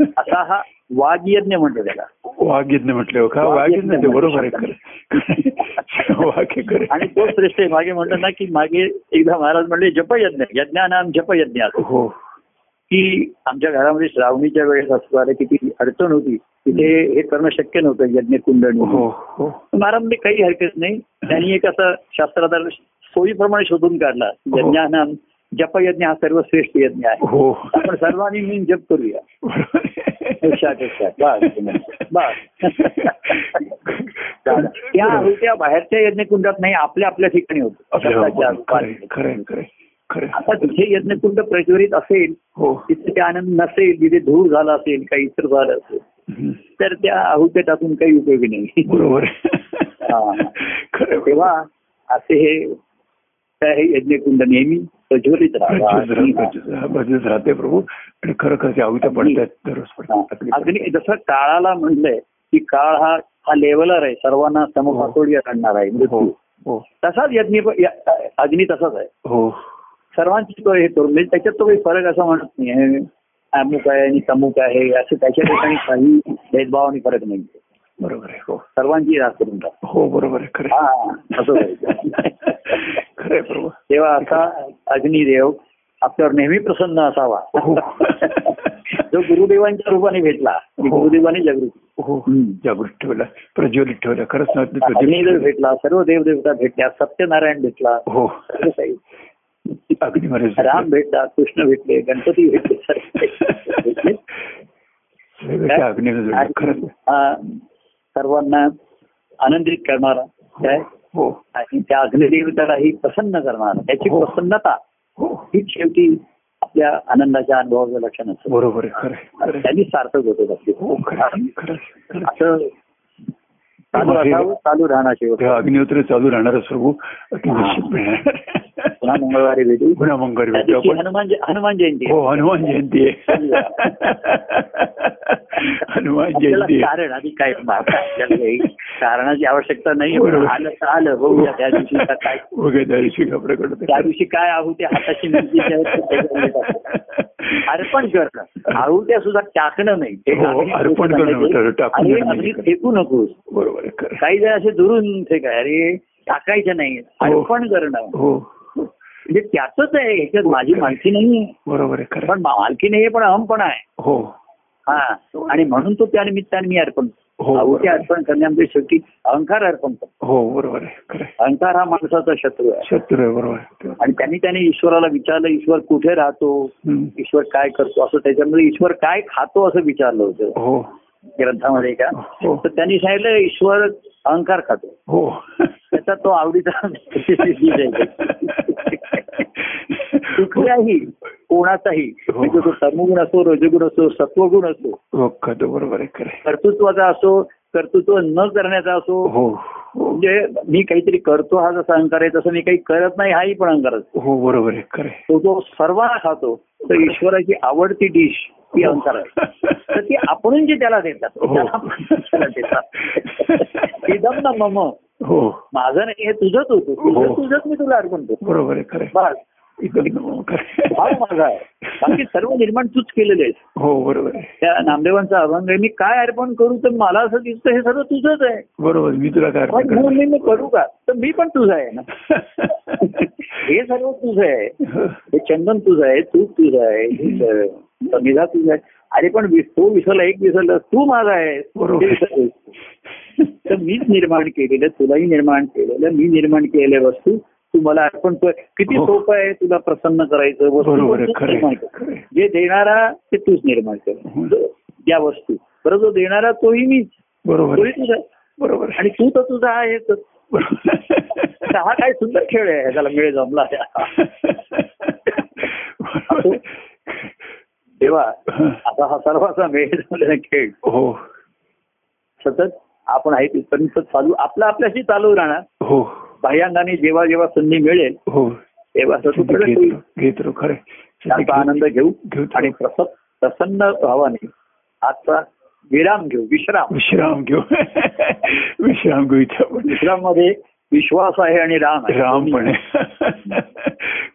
S3: असा हा वाग्यज्ञ म्हणतो त्याला
S1: वाघयज्ञ म्हटलं का? वाघयज्ञ ते बरोबर आहे
S3: आणि तो श्रेष्ठ आहे. मागे म्हणतात ना की मागे एकदा महाराज म्हणले जपयज्ञ यज्ञानाम जपयज्ञ असं.
S1: हो.
S3: की आमच्या घरामध्ये श्रावणीच्या वेळेस असणारे किती अडचण होती. तिथे हे करणं शक्य नव्हतं यज्ञ कुंडणी
S1: हो. हो
S3: महाराज काही हरकत नाही. त्यांनी एक असं शास्त्रात सोयीप्रमाणे शोधून काढला.
S1: हो.
S3: यज्ञानाम जपयज्ञ हा सर्वश्रेष्ठ यज्ञ आहे.
S1: हो.
S3: आपण सर्वांनी मिळून जप करूया. त्या त्या बाहेरच्या यज्ञकुंडात नाही आपल्या आपल्या ठिकाणी होत.
S1: आपल्या खरं खरं खरं खरं
S3: आता तिथे यज्ञकुंड प्रज्वलित असेल
S1: हो.
S3: तिथे ते आनंद नसेल तिथे धूर झाला असेल काही इतर झालं असेल. तर त्या आहुत्या टाकून काही उपयोगी नाही.
S1: बरोबर.
S3: हा. तेव्हा असे हे हे यज्ञकुंड नेहमी प्रज्वलित
S1: बदलत राहते प्रभू. आणि खरं खरं आहुत्या पडतात दररोज
S3: हा.
S1: पडतात
S3: अग्नी जसं काळाला म्हणलंय की काळ हा हा लेवलर आहे. सर्वांना समपातोडीय आणणार आहे.
S1: हो.
S3: मृत्यू.
S1: हो.
S3: तसाच यज्ञ अग्नी तसाच आहे.
S1: हो.
S3: सर्वांची तो हे करून म्हणजे त्याच्यात तो काही फरक असा म्हणत नाही हे अमुक आहे आणि तमुक आहे. असं त्याच्या ठिकाणी काही भेदभाव आणि फरक नाही
S1: बरोबर आहे. हो.
S3: सर्वांची रास करून टाक
S1: हो बरोबर आहे. खरं
S3: हा असं
S1: खरं प्रभू.
S3: तेव्हा असा अग्निदेव आपल्यावर नेहमी प्रसन्न असावा.
S1: हो.
S3: जो गुरुदेवांच्या रूपाने भेटला
S1: हो.
S3: गुरुदेवाने जागृती.
S1: हो. जागृत ठेवला प्रज्वलित ठेवला खरंच
S3: अग्निदेव भेटला सर्व देवदेवता भेटल्या सत्यनारायण भेटला.
S1: हो. महाराज
S3: राम भेटला कृष्ण भेटले गणपती भेटले सर्वांना आनंदित करणारा काय आणि त्या अग्निदेवतालाही प्रसन्न करणारा. त्याची
S1: हो.
S3: प्रसन्नता
S1: हो.
S3: ही शेवटी आपल्या आनंदाच्या अनुभवाचं लक्षण असतं.
S1: बरोबर.
S3: त्यांनी सार्थक होतो
S1: हो.
S3: असं चालू राहणार शेवट.
S1: अग्निहोत्र चालू राहणार प्रभू
S3: पुन्हा मंगळवारी भेटू.
S1: पुन्हा मंगळ
S3: त्या
S1: भेटू.
S3: दिवशी
S1: आपण
S3: हनुमान हनुमान जयंती
S1: हो हनुमान जयंती आहे. हनुमान जयंती.
S3: कारण आधी काय कारणाची आवश्यकता नाही. आलं तर आलं बघूया त्या दिवशी काय
S1: त्या दिवशी
S3: काय हाताची अर्पण करणं आहुत्या सुद्धा टाकणं नाही. ते
S1: हो, अर्पण करणं नाही.
S3: फेकू नकोस.
S1: बरोबर
S3: काही जण असे दुरून ते काय अरे टाकायचं नाही.
S1: हो.
S3: अर्पण करणं
S1: हो हो.
S3: म्हणजे त्याच आहे ह्याच्यात माझी मालकी नाहीये.
S1: बरोबर आहे
S3: पण मालकी नाहीये पण अहमपणा आहे.
S1: हो.
S3: हा. आणि म्हणून तो त्या निमित्ताने मी अर्पण
S1: हो,
S3: आहुती
S1: बरोबर.
S3: अर्पण करण्यामध्ये शेवटी अहंकार अर्पण करतो.
S1: हो बरोबर आहे.
S3: अहंकार हा माणसाचा शत्रू आहे.
S1: शत्रू आहे बरोबर.
S3: आणि त्यांनी त्याने ईश्वराला विचारलं ईश्वर कुठे राहतो. ईश्वर काय करतो? असं त्याच्यामध्ये ईश्वर काय खातो असं विचारलं होतं.
S1: हो.
S3: ग्रंथामध्ये का?
S1: हो.
S3: तर त्यांनी सांगितलं ईश्वर अहंकार खातो.
S1: हो.
S3: त्याचा तो आवडीचा कुठल्याही कोणाचाही
S1: हो.
S3: म्हणजे तो तमोगुण असो रजगुण असो सत्वगुण असो
S1: हो बरोबर आहे.
S3: कर्तृत्वाचा असो कर्तृत्व न करण्याचा असो
S1: हो
S3: म्हणजे मी काहीतरी करतो हा जसा अहंकार आहे तसं मी काही करत नाही हाही पण अहंकार असतो
S1: हो बरोबर आहे खरं.
S3: तो जो सर्वांना खातो तर ईश्वराची आवडती डिश ही अहंकार आहे तर ती आपण जे त्याला देतात इदम ना मम
S1: हो
S3: माझं नाही हे तुझंच होतं तुझं. तुझंच मी तुला अर्पण करतो
S1: बरोबर आहे.
S3: बस. भाव माझा आहे. बाकी सर्व निर्माण तूच केलेले आहेस
S1: हो बरोबर आहे.
S3: त्या नामदेवांचा अभंग आहे. मी काय अर्पण करू तर मला असं दिसतं हे सर्व तुझंच आहे.
S1: बरोबर मी तुला काय
S3: मी करू का? तर मी पण तुझं आहे ना? हे सर्व तुझं आहे.
S1: हो.
S3: हे चंदन तुझं आहे तूप तुझं आहे हे समिधा तुझं आहे. अरे पण तो विसरला एक विसरला तू माझा आहे. तर मीच निर्माण केलेलं तुलाही निर्माण केलेलं मी निर्माण केलेल्या वस्तू. तू मला अर्पण कर किती
S1: हो.
S3: सोपं आहे तुला प्रसन्न करायचं. जे देणारा ते तूच निर्माण कर
S1: हं.
S3: त्या वस्तू बरं जो देणारा तोही मीच
S1: बरोबर.
S3: तुझा
S1: बरोबर.
S3: आणि तू तर तुझा आहे तर
S1: बरोबर.
S3: हा काय सुंदर खेळ आहे त्याला मिळ जमला. तेव्हा. आता हा सर्वांचा मेळ झालेला खेळ
S1: हो
S3: सतत आपण आहे तिथपर्यंत चालू आपलं आपल्याशी चालू राहणार
S1: हो
S3: बाह्यांगाने जेव्हा जेव्हा संधी मिळेल
S1: हो.
S3: तेव्हा
S1: घेत खरं
S3: आनंद घेऊ
S1: घेऊ
S3: आणि प्रसन्न प्रसन्न भावाने आजचा विराम घेऊ विश्राम.
S1: विश्राम घेऊ. विश्राम घेऊ आपण.
S3: विश्राममध्ये विश्वास आहे आणि राम
S1: राम पण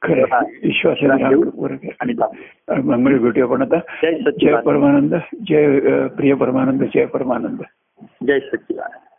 S1: खरं. विश्वास.
S3: आणि.
S1: मंगळ भेटूया आपण आता.
S3: जय सच्चिदानंद.
S1: परमानंद. जय प्रिय परमानंद जय परमानंद.
S3: जय सच्चिदानंद.